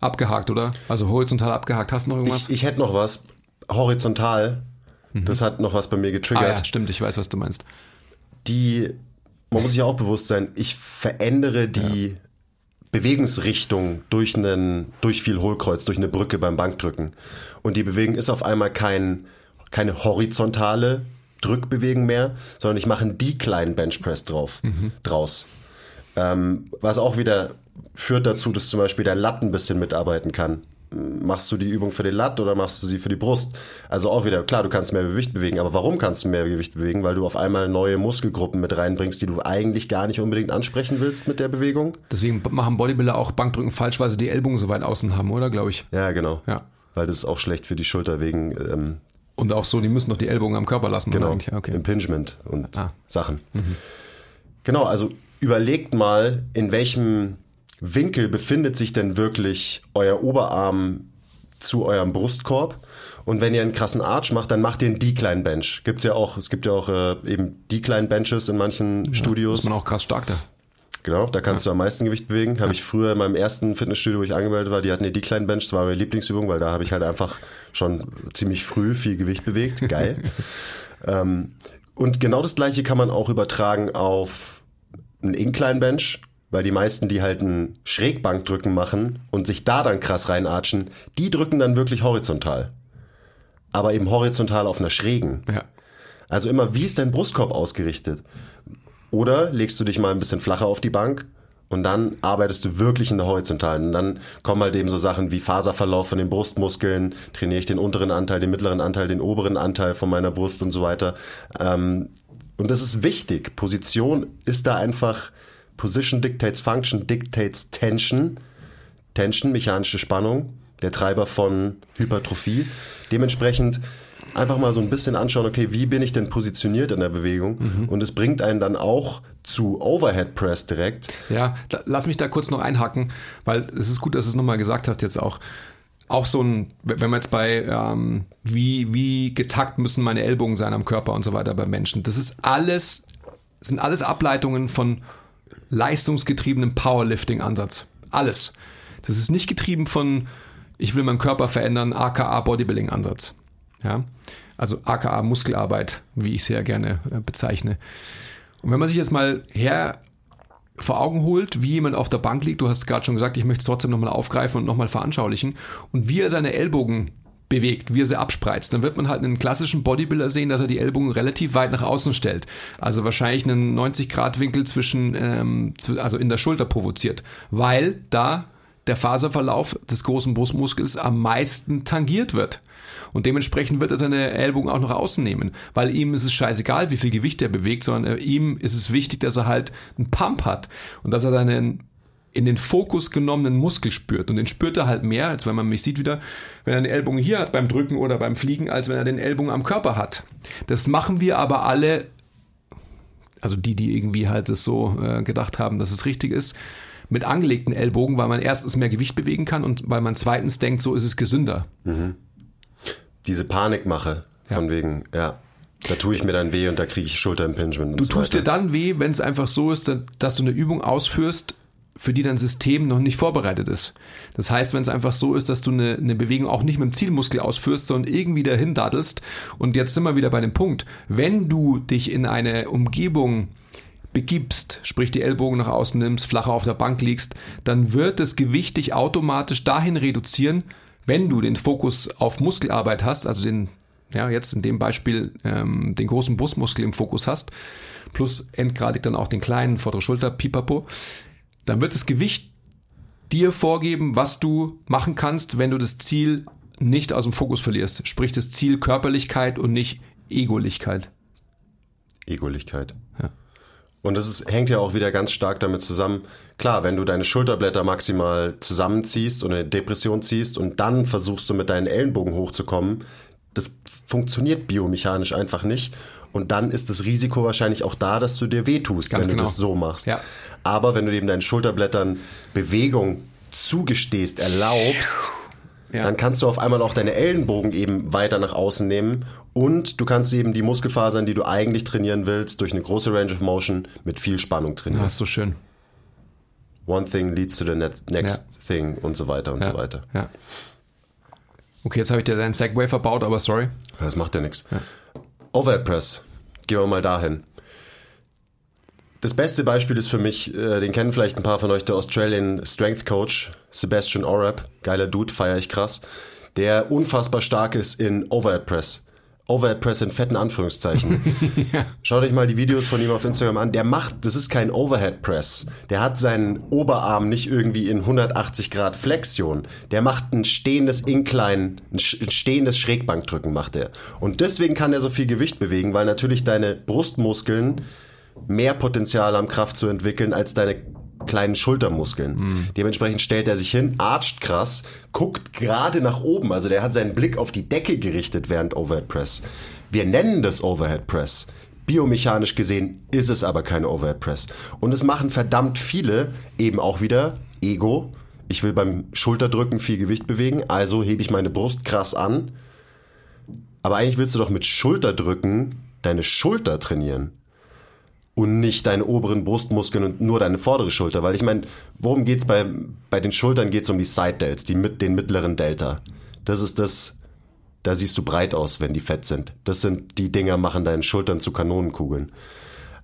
abgehakt, oder? Also horizontal abgehakt. Hast du noch irgendwas? Ich, ich hätte noch was. Horizontal. Mhm. Das hat noch was bei mir getriggert. Ah, ja, stimmt. Ich weiß, was du meinst. Die, man muss sich auch bewusst sein, ich verändere die ja. Bewegungsrichtung durch, einen, durch viel Hohlkreuz, durch eine Brücke beim Bankdrücken. Und die Bewegung ist auf einmal kein, keine horizontale Drückbewegung mehr, sondern ich mache einen Decline Benchpress drauf, mhm. draus. Ähm, was auch wieder führt dazu, dass zum Beispiel der Latt ein bisschen mitarbeiten kann. Machst du die Übung für den Latt oder machst du sie für die Brust? Also auch wieder, klar, du kannst mehr Gewicht bewegen, aber warum kannst du mehr Gewicht bewegen? Weil du auf einmal neue Muskelgruppen mit reinbringst, die du eigentlich gar nicht unbedingt ansprechen willst mit der Bewegung. Deswegen machen Bodybuilder auch Bankdrücken falsch, weil sie die Ellbogen so weit außen haben, oder? Glaube ich. Ja, genau. Ja. Weil das ist auch schlecht für die Schulter wegen. Ähm, und auch so, die müssen doch die Ellbogen am Körper lassen. Genau. Okay. Impingement und ah. Sachen. Mhm. Genau, also überlegt mal, in welchem Winkel befindet sich denn wirklich euer Oberarm zu eurem Brustkorb? Und wenn ihr einen krassen Arch macht, dann macht ihr einen Decline Bench. Gibt's ja auch, es gibt ja auch äh, eben Decline Benches in manchen ja, Studios. Ist man auch krass stark da. Genau, da kannst ja. du am meisten Gewicht bewegen. Habe ja. ich früher in meinem ersten Fitnessstudio, wo ich angemeldet war, die hatten eine Decline Bench, das war meine Lieblingsübung, weil da habe ich halt einfach schon ziemlich früh viel Gewicht bewegt. Geil. ähm, und genau das gleiche kann man auch übertragen auf einen Incline Bench weil die meisten, die halt ein Schrägbankdrücken machen und sich da dann krass reinatschen, die drücken dann wirklich horizontal. Aber eben horizontal auf einer schrägen. Ja. Also immer, wie ist dein Brustkorb ausgerichtet? Oder legst du dich mal ein bisschen flacher auf die Bank und dann arbeitest du wirklich in der horizontalen. Und dann kommen halt eben so Sachen wie Faserverlauf von den Brustmuskeln, trainiere ich den unteren Anteil, den mittleren Anteil, den oberen Anteil von meiner Brust und so weiter. Ähm, und das ist wichtig. Position ist da einfach Position dictates Function, dictates Tension. Tension, mechanische Spannung, der Treiber von Hypertrophie. Dementsprechend einfach mal so ein bisschen anschauen, okay, wie bin ich denn positioniert in der Bewegung? Mhm. Und es bringt einen dann auch zu Overhead Press direkt. Ja, lass mich da kurz noch einhaken, weil es ist gut, dass du es nochmal gesagt hast jetzt auch. Auch so ein, wenn man jetzt bei, ähm, wie, wie getakt müssen meine Ellbogen sein am Körper und so weiter bei Menschen. Das ist alles, sind alles Ableitungen von leistungsgetriebenen Powerlifting-Ansatz. Alles. Das ist nicht getrieben von, ich will meinen Körper verändern, aka Bodybuilding-Ansatz. Ja? Also aka Muskelarbeit, wie ich sehr gerne äh, bezeichne. Und wenn man sich jetzt mal her vor Augen holt, wie jemand auf der Bank liegt, du hast gerade schon gesagt, ich möchte es trotzdem nochmal aufgreifen und nochmal veranschaulichen, und wie er seine Ellbogen bewegt, wie er sie abspreizt, dann wird man halt einen klassischen Bodybuilder sehen, dass er die Ellbogen relativ weit nach außen stellt. Also wahrscheinlich einen 90-Grad-Winkel zwischen, ähm, also in der Schulter provoziert, weil da der Faserverlauf des großen Brustmuskels am meisten tangiert wird. Und dementsprechend wird er seine Ellbogen auch nach außen nehmen, weil ihm ist es scheißegal, wie viel Gewicht er bewegt, sondern äh, ihm ist es wichtig, dass er halt einen Pump hat und dass er seinen in den Fokus genommenen Muskel spürt. Und den spürt er halt mehr, als wenn man mich sieht wieder, wenn er den Ellbogen hier hat beim Drücken oder beim Fliegen, als wenn er den Ellbogen am Körper hat. Das machen wir aber alle, also die, die irgendwie halt es so äh, gedacht haben, dass es richtig ist, mit angelegten Ellbogen, weil man erstens mehr Gewicht bewegen kann und weil man zweitens denkt, so ist es gesünder. Mhm diese Panikmache von ja. wegen, ja, da tue ich mir dann weh und da kriege ich Schulterimpingement. Du so tust dir dann weh, wenn es einfach so ist, dass du eine Übung ausführst, für die dein System noch nicht vorbereitet ist. Das heißt, wenn es einfach so ist, dass du eine, eine Bewegung auch nicht mit dem Zielmuskel ausführst, sondern irgendwie dahin daddelst. Und jetzt sind wir wieder bei dem Punkt, wenn du dich in eine Umgebung begibst, sprich die Ellbogen nach außen nimmst, flacher auf der Bank liegst, dann wird das Gewicht dich automatisch dahin reduzieren, wenn du den Fokus auf Muskelarbeit hast, also den, ja, jetzt in dem Beispiel ähm, den großen Brustmuskel im Fokus hast, plus endgradig dann auch den kleinen vordere Schulter, Pipapo, dann wird das Gewicht dir vorgeben, was du machen kannst, wenn du das Ziel nicht aus dem Fokus verlierst. Sprich das Ziel Körperlichkeit und nicht Egolichkeit. Egolichkeit. Ja. Und das ist, hängt ja auch wieder ganz stark damit zusammen. Klar, wenn du deine Schulterblätter maximal zusammenziehst und eine Depression ziehst und dann versuchst du mit deinen Ellenbogen hochzukommen, das funktioniert biomechanisch einfach nicht. Und dann ist das Risiko wahrscheinlich auch da, dass du dir wehtust, Ganz wenn genau. du das so machst. Ja. Aber wenn du eben deinen Schulterblättern Bewegung zugestehst, erlaubst, ja. dann kannst du auf einmal auch deine Ellenbogen eben weiter nach außen nehmen und du kannst eben die Muskelfasern, die du eigentlich trainieren willst, durch eine große Range of Motion mit viel Spannung trainieren. Ja, ist so schön. One thing leads to the next ja. thing und so weiter und ja. so weiter. Okay, jetzt habe ich dir deinen Segway verbaut, aber sorry. Das macht ja nichts. Overhead Press. Gehen wir mal dahin. Das beste Beispiel ist für mich, äh, den kennen vielleicht ein paar von euch, der Australian Strength Coach, Sebastian Orab. Geiler Dude, feiere ich krass. Der unfassbar stark ist in Overhead Press. Overhead Press in fetten Anführungszeichen. ja. Schaut euch mal die Videos von ihm auf Instagram an. Der macht, das ist kein Overhead Press. Der hat seinen Oberarm nicht irgendwie in 180 Grad Flexion. Der macht ein stehendes Incline, ein stehendes Schrägbankdrücken macht er. Und deswegen kann er so viel Gewicht bewegen, weil natürlich deine Brustmuskeln mehr Potenzial haben, Kraft zu entwickeln, als deine kleinen Schultermuskeln. Mhm. Dementsprechend stellt er sich hin, archt krass, guckt gerade nach oben. Also der hat seinen Blick auf die Decke gerichtet während Overhead Press. Wir nennen das Overhead Press. Biomechanisch gesehen ist es aber kein Overhead Press. Und es machen verdammt viele eben auch wieder Ego. Ich will beim Schulterdrücken viel Gewicht bewegen, also hebe ich meine Brust krass an. Aber eigentlich willst du doch mit Schulterdrücken deine Schulter trainieren und nicht deine oberen Brustmuskeln und nur deine vordere Schulter. Weil ich meine, worum geht's bei, bei den Schultern? Geht's um die Side Delts, die mit, den mittleren Delta. Das ist das, da siehst du breit aus, wenn die fett sind. Das sind die Dinger, machen deine Schultern zu Kanonenkugeln.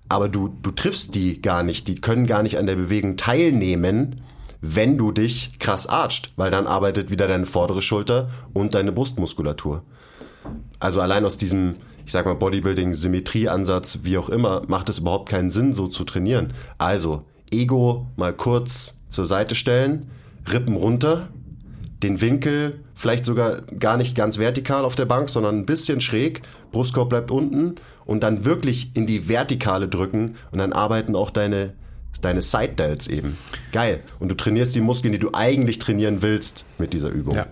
Aber du, du triffst die gar nicht, die können gar nicht an der Bewegung teilnehmen, wenn du dich krass archt, weil dann arbeitet wieder deine vordere Schulter und deine Brustmuskulatur. Also allein aus diesem, ich sag mal, Bodybuilding, Symmetrieansatz, wie auch immer, macht es überhaupt keinen Sinn, so zu trainieren. Also, Ego mal kurz zur Seite stellen, Rippen runter, den Winkel vielleicht sogar gar nicht ganz vertikal auf der Bank, sondern ein bisschen schräg, Brustkorb bleibt unten und dann wirklich in die Vertikale drücken und dann arbeiten auch deine deine Side Delts eben. Geil. Und du trainierst die Muskeln, die du eigentlich trainieren willst mit dieser Übung. Ja.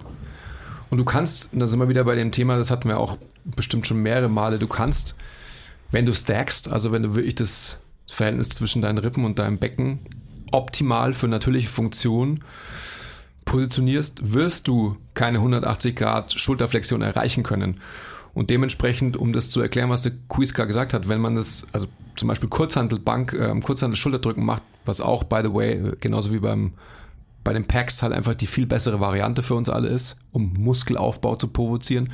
Und du kannst, da sind wir wieder bei dem Thema, das hatten wir auch bestimmt schon mehrere Male, du kannst, wenn du stackst, also wenn du wirklich das Verhältnis zwischen deinen Rippen und deinem Becken optimal für natürliche Funktion positionierst, wirst du keine 180 Grad Schulterflexion erreichen können. Und dementsprechend, um das zu erklären, was der Kuiska gesagt hat, wenn man das, also zum Beispiel Kurzhantelbank, äh, Kurzhandel-Schulterdrücken macht, was auch, by the way, genauso wie beim bei den Packs halt einfach die viel bessere Variante für uns alle ist, um Muskelaufbau zu provozieren.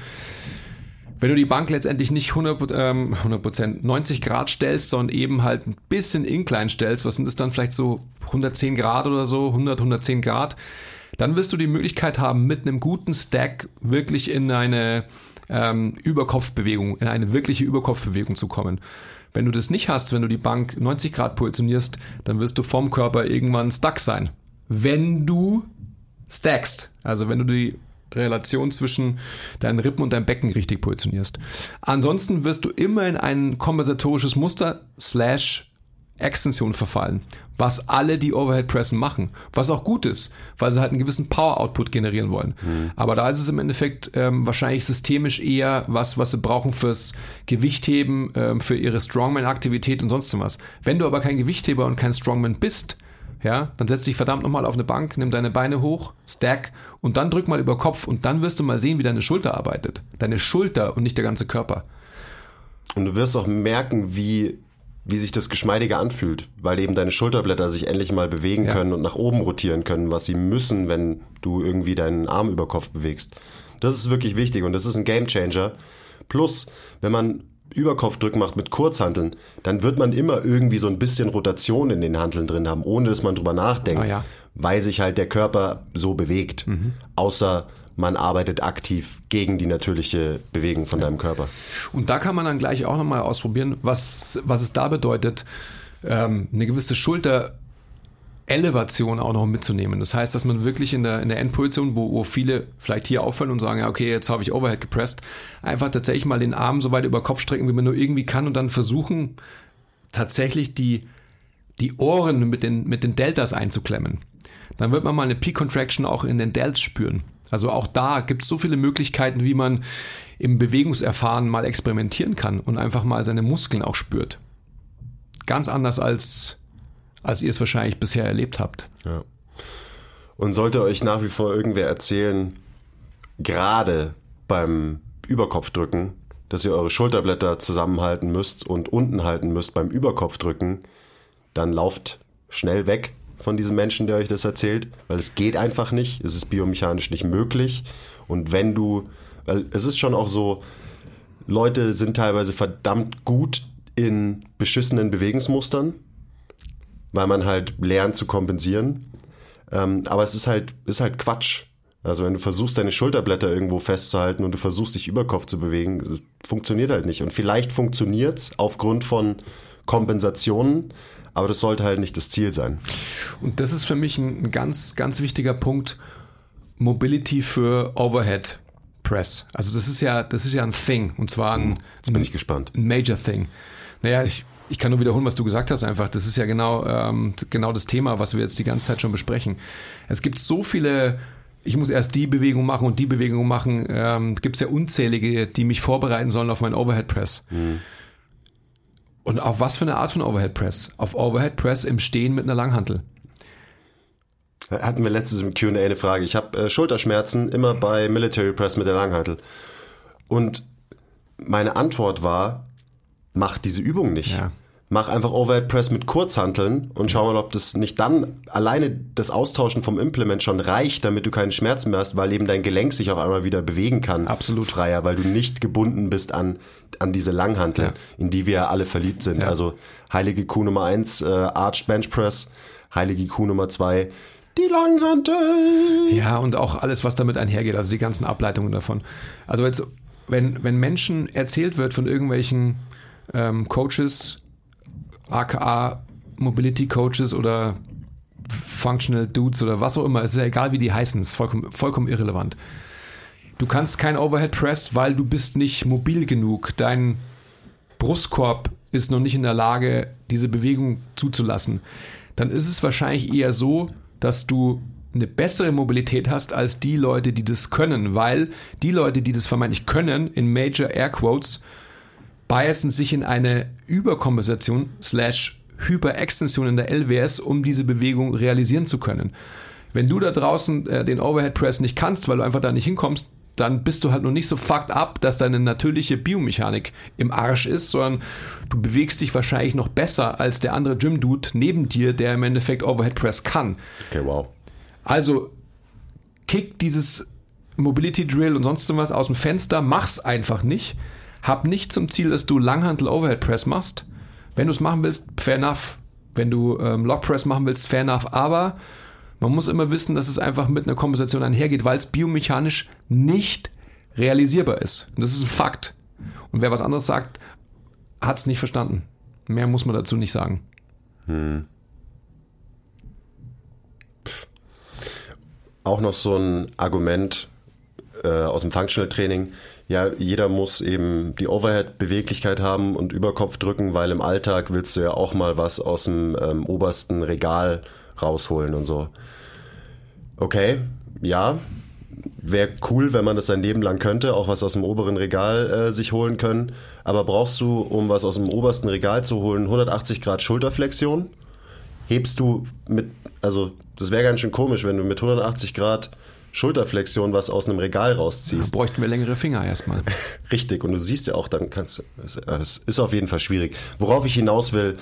Wenn du die Bank letztendlich nicht 100%, ähm, 100% 90 Grad stellst, sondern eben halt ein bisschen incline stellst, was sind das dann vielleicht so 110 Grad oder so, 100, 110 Grad, dann wirst du die Möglichkeit haben, mit einem guten Stack wirklich in eine ähm, Überkopfbewegung, in eine wirkliche Überkopfbewegung zu kommen. Wenn du das nicht hast, wenn du die Bank 90 Grad positionierst, dann wirst du vom Körper irgendwann stuck sein wenn du stackst. Also wenn du die Relation zwischen deinen Rippen und deinem Becken richtig positionierst. Ansonsten wirst du immer in ein kompensatorisches Muster slash Extension verfallen, was alle, die Overhead pressen, machen, was auch gut ist, weil sie halt einen gewissen Power-Output generieren wollen. Mhm. Aber da ist es im Endeffekt ähm, wahrscheinlich systemisch eher was, was sie brauchen fürs Gewichtheben, ähm, für ihre Strongman-Aktivität und sonst was. Wenn du aber kein Gewichtheber und kein Strongman bist, ja, dann setz dich verdammt nochmal auf eine Bank, nimm deine Beine hoch, stack und dann drück mal über Kopf und dann wirst du mal sehen, wie deine Schulter arbeitet. Deine Schulter und nicht der ganze Körper. Und du wirst auch merken, wie wie sich das geschmeidiger anfühlt, weil eben deine Schulterblätter sich endlich mal bewegen ja. können und nach oben rotieren können, was sie müssen, wenn du irgendwie deinen Arm über Kopf bewegst. Das ist wirklich wichtig und das ist ein Gamechanger. Plus, wenn man Überkopfdrücken macht mit Kurzhanteln, dann wird man immer irgendwie so ein bisschen Rotation in den Hanteln drin haben, ohne dass man drüber nachdenkt, ah, ja. weil sich halt der Körper so bewegt. Mhm. Außer man arbeitet aktiv gegen die natürliche Bewegung von ja. deinem Körper. Und da kann man dann gleich auch nochmal ausprobieren, was, was es da bedeutet, ähm, eine gewisse Schulter Elevation auch noch mitzunehmen. Das heißt, dass man wirklich in der, in der Endposition, wo, wo viele vielleicht hier auffallen und sagen, ja, okay, jetzt habe ich Overhead gepresst, einfach tatsächlich mal den Arm so weit über Kopf strecken, wie man nur irgendwie kann und dann versuchen, tatsächlich die, die Ohren mit den, mit den Deltas einzuklemmen. Dann wird man mal eine Peak Contraction auch in den Delts spüren. Also auch da gibt es so viele Möglichkeiten, wie man im Bewegungserfahren mal experimentieren kann und einfach mal seine Muskeln auch spürt. Ganz anders als, als ihr es wahrscheinlich bisher erlebt habt. Ja. Und sollte euch nach wie vor irgendwer erzählen, gerade beim Überkopfdrücken, dass ihr eure Schulterblätter zusammenhalten müsst und unten halten müsst beim Überkopfdrücken, dann lauft schnell weg von diesem Menschen, der euch das erzählt, weil es geht einfach nicht, es ist biomechanisch nicht möglich. Und wenn du, weil es ist schon auch so, Leute sind teilweise verdammt gut in beschissenen Bewegungsmustern, weil man halt lernt zu kompensieren. Ähm, aber es ist halt, ist halt Quatsch. Also wenn du versuchst, deine Schulterblätter irgendwo festzuhalten und du versuchst, dich über Kopf zu bewegen, funktioniert halt nicht. Und vielleicht funktioniert es aufgrund von Kompensationen, aber das sollte halt nicht das Ziel sein. Und das ist für mich ein ganz, ganz wichtiger Punkt. Mobility für Overhead Press. Also das ist ja, das ist ja ein Thing. Und zwar ein, Jetzt bin ich gespannt. ein Major Thing. Naja, ich, ich kann nur wiederholen, was du gesagt hast einfach. Das ist ja genau, ähm, genau das Thema, was wir jetzt die ganze Zeit schon besprechen. Es gibt so viele ich muss erst die Bewegung machen und die Bewegung machen. Ähm, Gibt es ja unzählige, die mich vorbereiten sollen auf meinen Overhead Press. Mhm. Und auf was für eine Art von Overhead Press? Auf Overhead Press im Stehen mit einer Langhantel. Hatten wir letztens im Q&A eine Frage. Ich habe äh, Schulterschmerzen immer bei Military Press mit der Langhantel. Und meine Antwort war, mach diese Übung nicht. Ja mach einfach Overhead Press mit Kurzhanteln und schau mal, ob das nicht dann alleine das Austauschen vom Implement schon reicht, damit du keinen Schmerz mehr hast, weil eben dein Gelenk sich auf einmal wieder bewegen kann. Absolut. Freier, weil du nicht gebunden bist an, an diese Langhantel, ja. in die wir ja alle verliebt sind. Ja. Also heilige Kuh Nummer eins äh, Arch Bench Press, heilige Kuh Nummer zwei die Langhantel. Ja, und auch alles, was damit einhergeht, also die ganzen Ableitungen davon. Also jetzt, wenn, wenn Menschen erzählt wird von irgendwelchen ähm, Coaches, aka Mobility Coaches oder Functional Dudes oder was auch immer. Es ist ja egal, wie die heißen. Es ist vollkommen, vollkommen irrelevant. Du kannst kein Overhead Press, weil du bist nicht mobil genug. Dein Brustkorb ist noch nicht in der Lage, diese Bewegung zuzulassen. Dann ist es wahrscheinlich eher so, dass du eine bessere Mobilität hast als die Leute, die das können, weil die Leute, die das vermeintlich können, in Major Air Quotes, biasen sich in eine Überkompensation slash Hyperextension in der LWS, um diese Bewegung realisieren zu können. Wenn du da draußen äh, den Overhead Press nicht kannst, weil du einfach da nicht hinkommst, dann bist du halt noch nicht so fucked up, dass deine natürliche Biomechanik im Arsch ist, sondern du bewegst dich wahrscheinlich noch besser als der andere Gym-Dude neben dir, der im Endeffekt Overhead Press kann. Okay, wow. Also, kick dieses Mobility Drill und sonst was aus dem Fenster, mach's einfach nicht. Hab nicht zum Ziel, dass du Langhantel Overhead Press machst. Wenn du es machen willst, fair enough. Wenn du ähm, Lock Press machen willst, fair enough. Aber man muss immer wissen, dass es einfach mit einer Kompensation einhergeht, weil es biomechanisch nicht realisierbar ist. Und das ist ein Fakt. Und wer was anderes sagt, hat es nicht verstanden. Mehr muss man dazu nicht sagen. Hm. Auch noch so ein Argument, äh, aus dem Functional Training. Ja, jeder muss eben die Overhead-Beweglichkeit haben und Überkopf drücken, weil im Alltag willst du ja auch mal was aus dem ähm, obersten Regal rausholen und so. Okay, ja, wäre cool, wenn man das sein Leben lang könnte, auch was aus dem oberen Regal äh, sich holen können. Aber brauchst du, um was aus dem obersten Regal zu holen, 180 Grad Schulterflexion? Hebst du mit, also das wäre ganz schön komisch, wenn du mit 180 Grad Schulterflexion was aus einem Regal rausziehst. Da bräuchten wir längere Finger erstmal. Richtig, und du siehst ja auch, dann kannst es, es ist auf jeden Fall schwierig. Worauf ich hinaus will,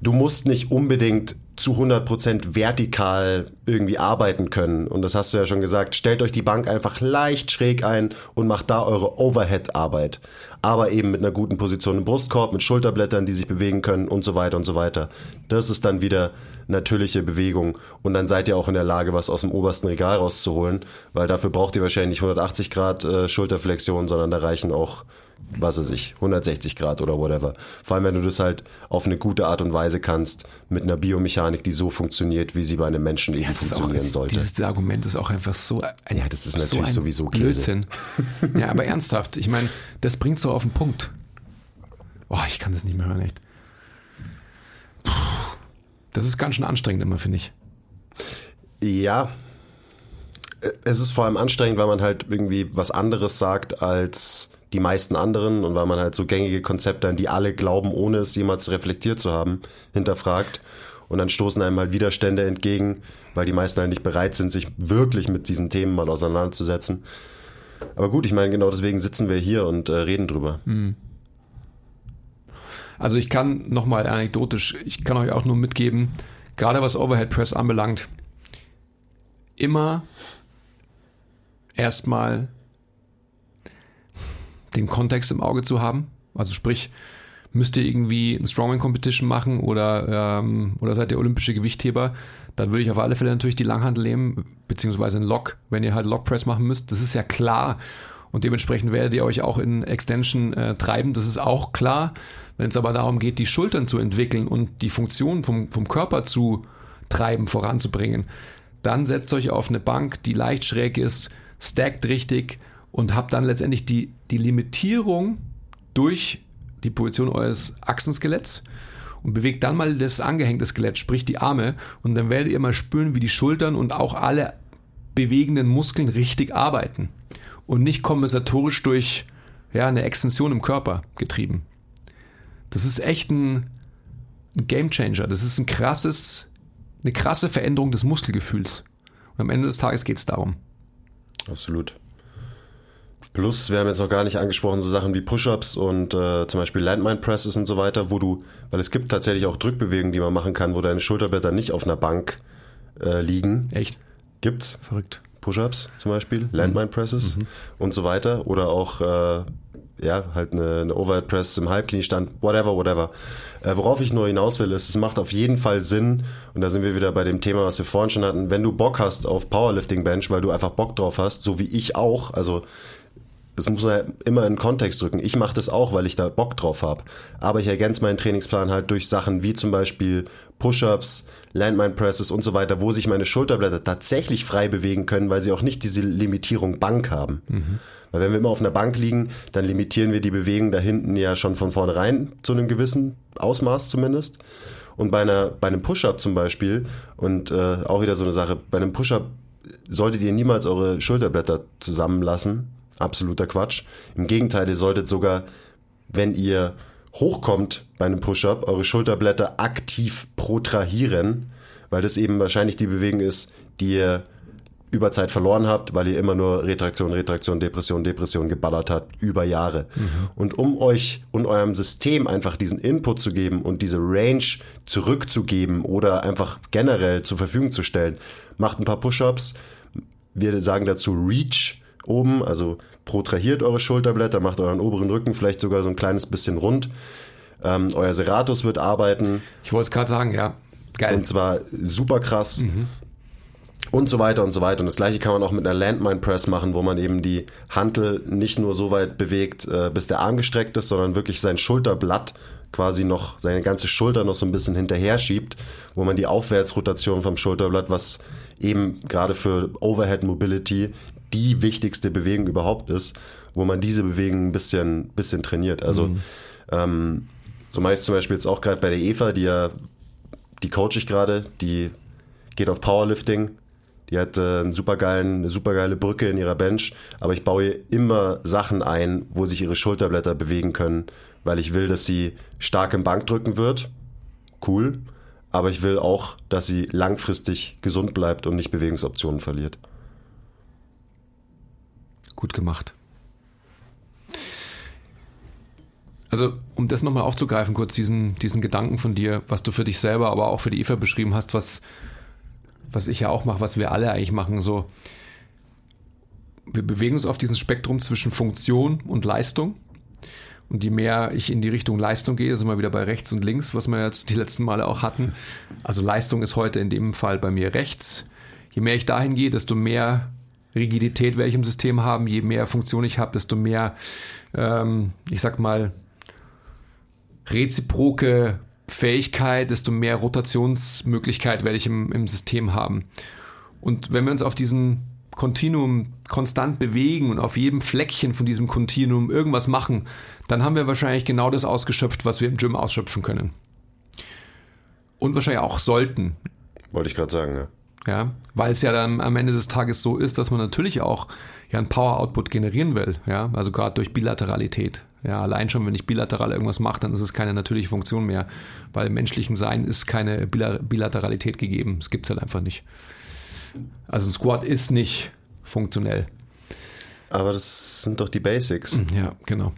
du musst nicht unbedingt zu 100% vertikal irgendwie arbeiten können. Und das hast du ja schon gesagt. Stellt euch die Bank einfach leicht schräg ein und macht da eure Overhead-Arbeit. Aber eben mit einer guten Position im Brustkorb, mit Schulterblättern, die sich bewegen können und so weiter und so weiter. Das ist dann wieder natürliche Bewegung. Und dann seid ihr auch in der Lage, was aus dem obersten Regal rauszuholen. Weil dafür braucht ihr wahrscheinlich nicht 180 Grad äh, Schulterflexion, sondern da reichen auch was weiß ich, 160 Grad oder whatever. Vor allem, wenn du das halt auf eine gute Art und Weise kannst, mit einer Biomechanik, die so funktioniert, wie sie bei einem Menschen eben ja, funktionieren auch, sollte. Dieses Argument ist auch einfach so ein, Ja, das ist natürlich so sowieso Käse. Blödsinn. ja, aber ernsthaft, ich meine, das bringt so auf den Punkt. Boah, ich kann das nicht mehr hören, echt. Puh, das ist ganz schön anstrengend immer, finde ich. Ja, es ist vor allem anstrengend, weil man halt irgendwie was anderes sagt als die meisten anderen und weil man halt so gängige Konzepte, an die alle glauben, ohne es jemals reflektiert zu haben, hinterfragt. Und dann stoßen einem halt Widerstände entgegen, weil die meisten halt nicht bereit sind, sich wirklich mit diesen Themen mal auseinanderzusetzen. Aber gut, ich meine, genau deswegen sitzen wir hier und äh, reden drüber. Mhm. Also ich kann nochmal anekdotisch, ich kann euch auch nur mitgeben, gerade was Overhead Press anbelangt, immer erstmal den Kontext im Auge zu haben. Also sprich, müsst ihr irgendwie ein Strongman Competition machen oder, ähm, oder seid ihr olympische Gewichtheber, dann würde ich auf alle Fälle natürlich die Langhandel nehmen, beziehungsweise ein Lock, wenn ihr halt Lock Press machen müsst. Das ist ja klar. Und dementsprechend werdet ihr euch auch in Extension äh, treiben. Das ist auch klar. Wenn es aber darum geht, die Schultern zu entwickeln und die Funktion vom, vom Körper zu treiben, voranzubringen, dann setzt euch auf eine Bank, die leicht schräg ist, stackt richtig, und habt dann letztendlich die, die Limitierung durch die Position eures Achsenskeletts und bewegt dann mal das angehängte Skelett, sprich die Arme, und dann werdet ihr mal spüren, wie die Schultern und auch alle bewegenden Muskeln richtig arbeiten und nicht kompensatorisch durch ja, eine Extension im Körper getrieben. Das ist echt ein, ein Game Changer. Das ist ein krasses, eine krasse Veränderung des Muskelgefühls. Und am Ende des Tages geht es darum. Absolut. Plus, wir haben jetzt noch gar nicht angesprochen, so Sachen wie Push-Ups und äh, zum Beispiel Landmine Presses und so weiter, wo du, weil es gibt tatsächlich auch Drückbewegungen, die man machen kann, wo deine Schulterblätter nicht auf einer Bank äh, liegen. Echt? Gibt's. Verrückt. Push-Ups zum Beispiel, Landmine Presses mhm. und so weiter. Oder auch, äh, ja, halt eine, eine Overhead Press im Halbkniestand, whatever, whatever. Äh, worauf ich nur hinaus will, ist, es macht auf jeden Fall Sinn, und da sind wir wieder bei dem Thema, was wir vorhin schon hatten, wenn du Bock hast auf Powerlifting Bench, weil du einfach Bock drauf hast, so wie ich auch, also das muss man immer in Kontext drücken. Ich mache das auch, weil ich da Bock drauf habe. Aber ich ergänze meinen Trainingsplan halt durch Sachen wie zum Beispiel Push-ups, Landmine Presses und so weiter, wo sich meine Schulterblätter tatsächlich frei bewegen können, weil sie auch nicht diese Limitierung Bank haben. Mhm. Weil wenn wir immer auf einer Bank liegen, dann limitieren wir die Bewegung da hinten ja schon von vornherein zu einem gewissen Ausmaß zumindest. Und bei, einer, bei einem Push-up zum Beispiel, und äh, auch wieder so eine Sache, bei einem Push-up solltet ihr niemals eure Schulterblätter zusammenlassen, absoluter Quatsch. Im Gegenteil, ihr solltet sogar, wenn ihr hochkommt bei einem Push-up, eure Schulterblätter aktiv protrahieren, weil das eben wahrscheinlich die Bewegung ist, die ihr über Zeit verloren habt, weil ihr immer nur Retraktion, Retraktion, Depression, Depression geballert habt über Jahre. Mhm. Und um euch und eurem System einfach diesen Input zu geben und diese Range zurückzugeben oder einfach generell zur Verfügung zu stellen, macht ein paar Push-ups. Wir sagen dazu Reach oben, also protrahiert eure Schulterblätter, macht euren oberen Rücken vielleicht sogar so ein kleines bisschen rund. Ähm, euer Serratus wird arbeiten. Ich wollte es gerade sagen, ja. Geil. Und zwar super krass. Mhm. Und so weiter und so weiter. Und das gleiche kann man auch mit einer Landmine Press machen, wo man eben die Hantel nicht nur so weit bewegt, äh, bis der Arm gestreckt ist, sondern wirklich sein Schulterblatt quasi noch, seine ganze Schulter noch so ein bisschen hinterher schiebt, wo man die Aufwärtsrotation vom Schulterblatt, was eben gerade für Overhead Mobility die wichtigste Bewegung überhaupt ist, wo man diese Bewegung ein bisschen, bisschen trainiert. Also mhm. ähm, so mache ich zum Beispiel jetzt auch gerade bei der Eva, die ja, die coach ich gerade, die geht auf Powerlifting, die hat äh, einen supergeilen, eine supergeile Brücke in ihrer Bench, aber ich baue ihr immer Sachen ein, wo sich ihre Schulterblätter bewegen können, weil ich will, dass sie stark im Bank drücken wird. Cool. Aber ich will auch, dass sie langfristig gesund bleibt und nicht Bewegungsoptionen verliert. Gut gemacht. Also, um das nochmal aufzugreifen, kurz diesen, diesen Gedanken von dir, was du für dich selber, aber auch für die Eva beschrieben hast, was, was ich ja auch mache, was wir alle eigentlich machen, so. Wir bewegen uns auf diesem Spektrum zwischen Funktion und Leistung. Und je mehr ich in die Richtung Leistung gehe, sind wir wieder bei rechts und links, was wir jetzt die letzten Male auch hatten. Also Leistung ist heute in dem Fall bei mir rechts. Je mehr ich dahin gehe, desto mehr Rigidität werde ich im System haben. Je mehr Funktion ich habe, desto mehr, ähm, ich sag mal, reziproke Fähigkeit, desto mehr Rotationsmöglichkeit werde ich im, im System haben. Und wenn wir uns auf diesen Kontinuum konstant bewegen und auf jedem Fleckchen von diesem Kontinuum irgendwas machen, dann haben wir wahrscheinlich genau das ausgeschöpft, was wir im Gym ausschöpfen können. Und wahrscheinlich auch sollten. Wollte ich gerade sagen, ja. Ja, weil es ja dann am Ende des Tages so ist, dass man natürlich auch ja einen Power-Output generieren will. Ja, also gerade durch Bilateralität. Ja, allein schon, wenn ich bilateral irgendwas mache, dann ist es keine natürliche Funktion mehr, weil im menschlichen Sein ist keine Bilateralität gegeben. Es gibt es halt einfach nicht. Also ein Squat ist nicht funktionell. Aber das sind doch die Basics. Hm, ja, genau.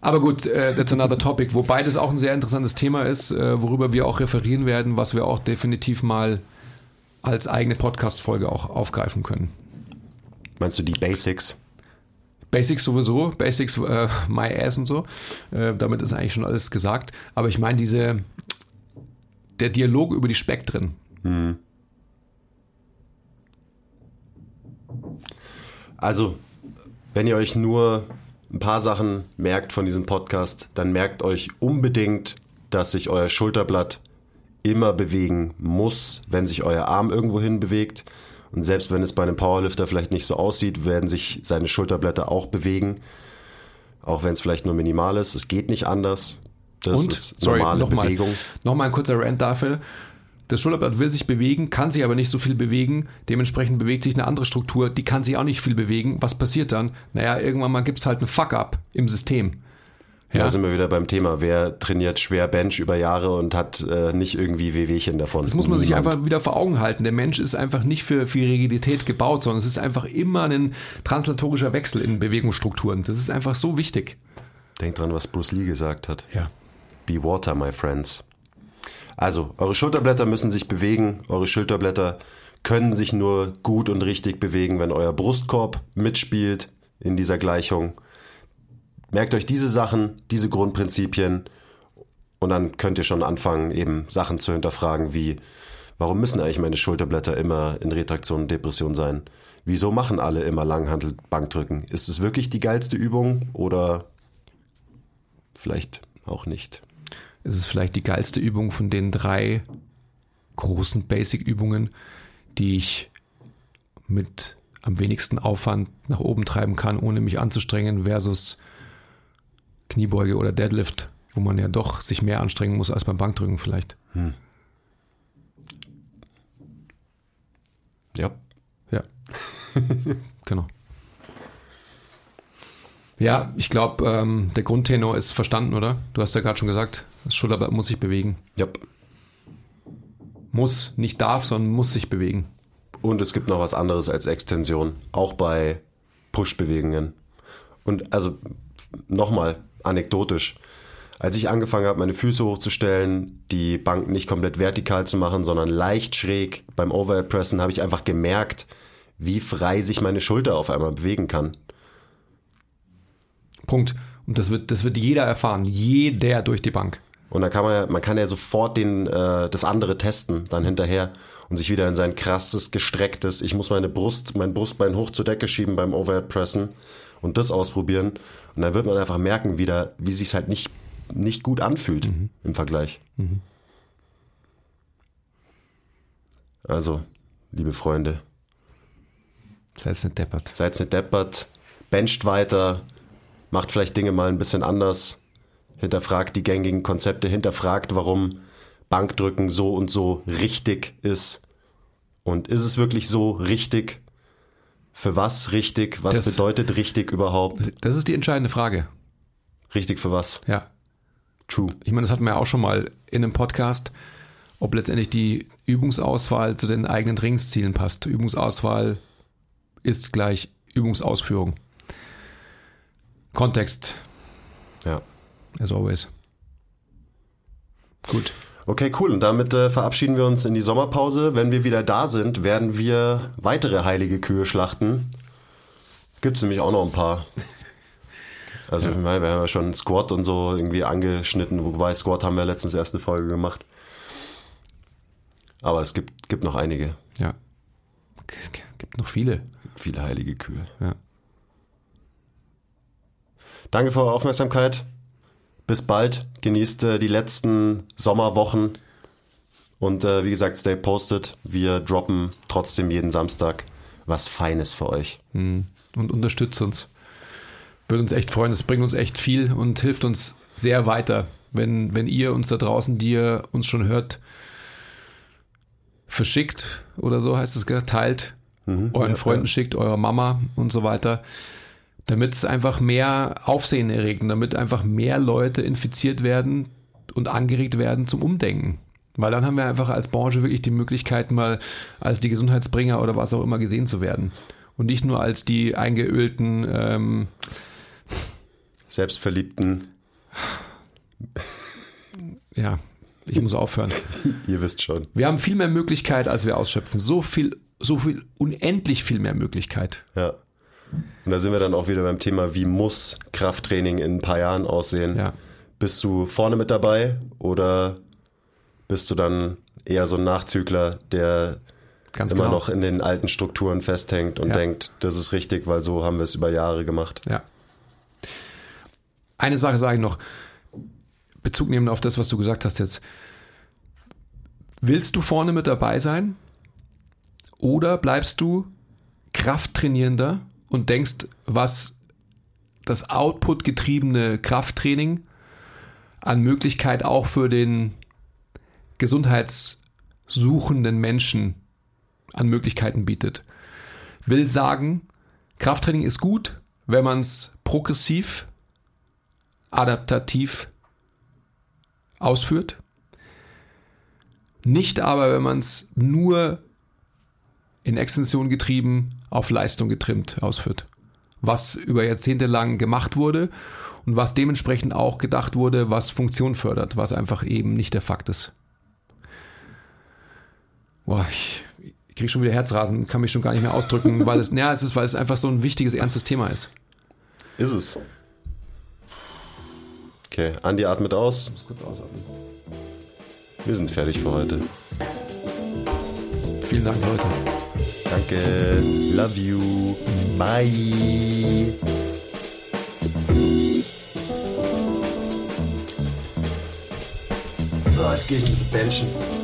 Aber gut, äh, that's another topic, wobei das auch ein sehr interessantes Thema ist, äh, worüber wir auch referieren werden, was wir auch definitiv mal als eigene Podcast-Folge auch aufgreifen können. Meinst du die Basics? Basics sowieso, Basics äh, My Ass und so. Äh, damit ist eigentlich schon alles gesagt. Aber ich meine, diese, der Dialog über die Spektren. Hm. Also, wenn ihr euch nur ein paar Sachen merkt von diesem Podcast, dann merkt euch unbedingt, dass sich euer Schulterblatt immer bewegen muss, wenn sich euer Arm irgendwo hin bewegt. Und selbst wenn es bei einem Powerlifter vielleicht nicht so aussieht, werden sich seine Schulterblätter auch bewegen. Auch wenn es vielleicht nur minimal ist. Es geht nicht anders. Das Und, ist normale sorry, noch Bewegung. Nochmal ein kurzer Rant dafür. Das Schulterblatt will sich bewegen, kann sich aber nicht so viel bewegen. Dementsprechend bewegt sich eine andere Struktur, die kann sich auch nicht viel bewegen. Was passiert dann? Naja, irgendwann mal gibt es halt einen Fuck-up im System. Ja. Da sind wir wieder beim Thema. Wer trainiert schwer Bench über Jahre und hat äh, nicht irgendwie Wehwehchen davon? Das muss man sich einfach wieder vor Augen halten. Der Mensch ist einfach nicht für, für Rigidität gebaut, sondern es ist einfach immer ein translatorischer Wechsel in Bewegungsstrukturen. Das ist einfach so wichtig. Denkt dran, was Bruce Lee gesagt hat. Ja. Be water, my friends. Also, eure Schulterblätter müssen sich bewegen. Eure Schulterblätter können sich nur gut und richtig bewegen, wenn euer Brustkorb mitspielt in dieser Gleichung. Merkt euch diese Sachen, diese Grundprinzipien und dann könnt ihr schon anfangen, eben Sachen zu hinterfragen wie, warum müssen eigentlich meine Schulterblätter immer in Retraktion und Depression sein? Wieso machen alle immer Langhandel Bankdrücken? Ist es wirklich die geilste Übung oder vielleicht auch nicht? Es ist vielleicht die geilste Übung von den drei großen Basic-Übungen, die ich mit am wenigsten Aufwand nach oben treiben kann, ohne mich anzustrengen, versus Kniebeuge oder Deadlift, wo man ja doch sich mehr anstrengen muss als beim Bankdrücken vielleicht. Hm. Ja. Ja. genau. Ja, ich glaube, ähm, der Grundtenor ist verstanden, oder? Du hast ja gerade schon gesagt, das Schulterblatt muss sich bewegen. Ja. Muss, nicht darf, sondern muss sich bewegen. Und es gibt noch was anderes als Extension, auch bei Push-Bewegungen. Und also nochmal anekdotisch. Als ich angefangen habe, meine Füße hochzustellen, die Bank nicht komplett vertikal zu machen, sondern leicht schräg beim Overhead Pressen, habe ich einfach gemerkt, wie frei sich meine Schulter auf einmal bewegen kann. Punkt. Und das wird, das wird jeder erfahren. Jeder durch die Bank. Und da kann man ja, man kann ja sofort den, äh, das andere testen, dann hinterher und sich wieder in sein krasses, gestrecktes, ich muss meine Brust, mein Brustbein hoch zur Decke schieben beim Overhead Pressen und das ausprobieren. Und dann wird man einfach merken, wieder, wie sich halt nicht, nicht gut anfühlt mhm. im Vergleich. Mhm. Also, liebe Freunde, Seid nicht deppert. Seid nicht deppert. Bencht weiter. Macht vielleicht Dinge mal ein bisschen anders. Hinterfragt die gängigen Konzepte. Hinterfragt, warum Bankdrücken so und so richtig ist. Und ist es wirklich so richtig? Für was richtig? Was Das- bedeutet richtig überhaupt? Das ist die entscheidende Frage. Richtig für was? Ja. True. Ich meine, das hatten wir ja auch schon mal in einem Podcast, ob letztendlich die Übungsauswahl zu den eigenen Trainingszielen passt. Übungsauswahl ist gleich Übungsausführung. Kontext, Ja. as always. Gut. Okay, cool. Und damit äh, verabschieden wir uns in die Sommerpause. Wenn wir wieder da sind, werden wir weitere heilige Kühe schlachten. Gibt es nämlich auch noch ein paar. Also meine, wir haben ja schon Squat und so irgendwie angeschnitten, wobei Squat haben wir letztens erst eine Folge gemacht. Aber es gibt, gibt noch einige. Ja. Gibt noch viele. Viele heilige Kühe. Ja. Danke für eure Aufmerksamkeit. Bis bald. Genießt äh, die letzten Sommerwochen. Und äh, wie gesagt, stay posted. Wir droppen trotzdem jeden Samstag was Feines für euch. und unterstützt uns. Würde uns echt freuen. Es bringt uns echt viel und hilft uns sehr weiter, wenn, wenn ihr uns da draußen, die ihr uns schon hört, verschickt oder so heißt es, teilt, euren ja, Freunden ja. schickt, eurer Mama und so weiter, damit es einfach mehr Aufsehen erregt, damit einfach mehr Leute infiziert werden und angeregt werden zum Umdenken. Weil dann haben wir einfach als Branche wirklich die Möglichkeit, mal als die Gesundheitsbringer oder was auch immer gesehen zu werden. Und nicht nur als die eingeölten, ähm, Selbstverliebten, ja, ich muss aufhören. ihr wisst schon. Wir haben viel mehr Möglichkeit, als wir ausschöpfen. So viel, so viel, unendlich viel mehr Möglichkeit. Ja. Und da sind wir dann auch wieder beim Thema, wie muss Krafttraining in ein paar Jahren aussehen? Ja. Bist du vorne mit dabei oder bist du dann eher so ein Nachzügler, der Ganz immer genau. noch in den alten Strukturen festhängt und Ja. denkt, das ist richtig, weil so haben wir es über Jahre gemacht. Ja. Eine Sache sage ich noch, Bezug nehmen auf das, was du gesagt hast jetzt. Willst du vorne mit dabei sein oder bleibst du Krafttrainierender und denkst, was das Output-getriebene Krafttraining an Möglichkeit auch für den gesundheitssuchenden Menschen an Möglichkeiten bietet? Will sagen, Krafttraining ist gut, wenn man es progressiv, adaptativ ausführt. Nicht aber, wenn man es nur in Extension getrieben, auf Leistung getrimmt ausführt. Was über Jahrzehnte lang gemacht wurde und was dementsprechend auch gedacht wurde, was Funktion fördert, was einfach eben nicht der Fakt ist. Boah, ich, ich kriege schon wieder Herzrasen, kann mich schon gar nicht mehr ausdrücken, weil es, ja, es ist, weil es einfach so ein wichtiges, ernstes Thema ist. Ist es. Okay, Andi atmet aus. Kurz ausatmen. Wir sind fertig für heute. Vielen Dank, Leute. Danke. Love you. Bye. So, jetzt gehe ich benchen. Oh.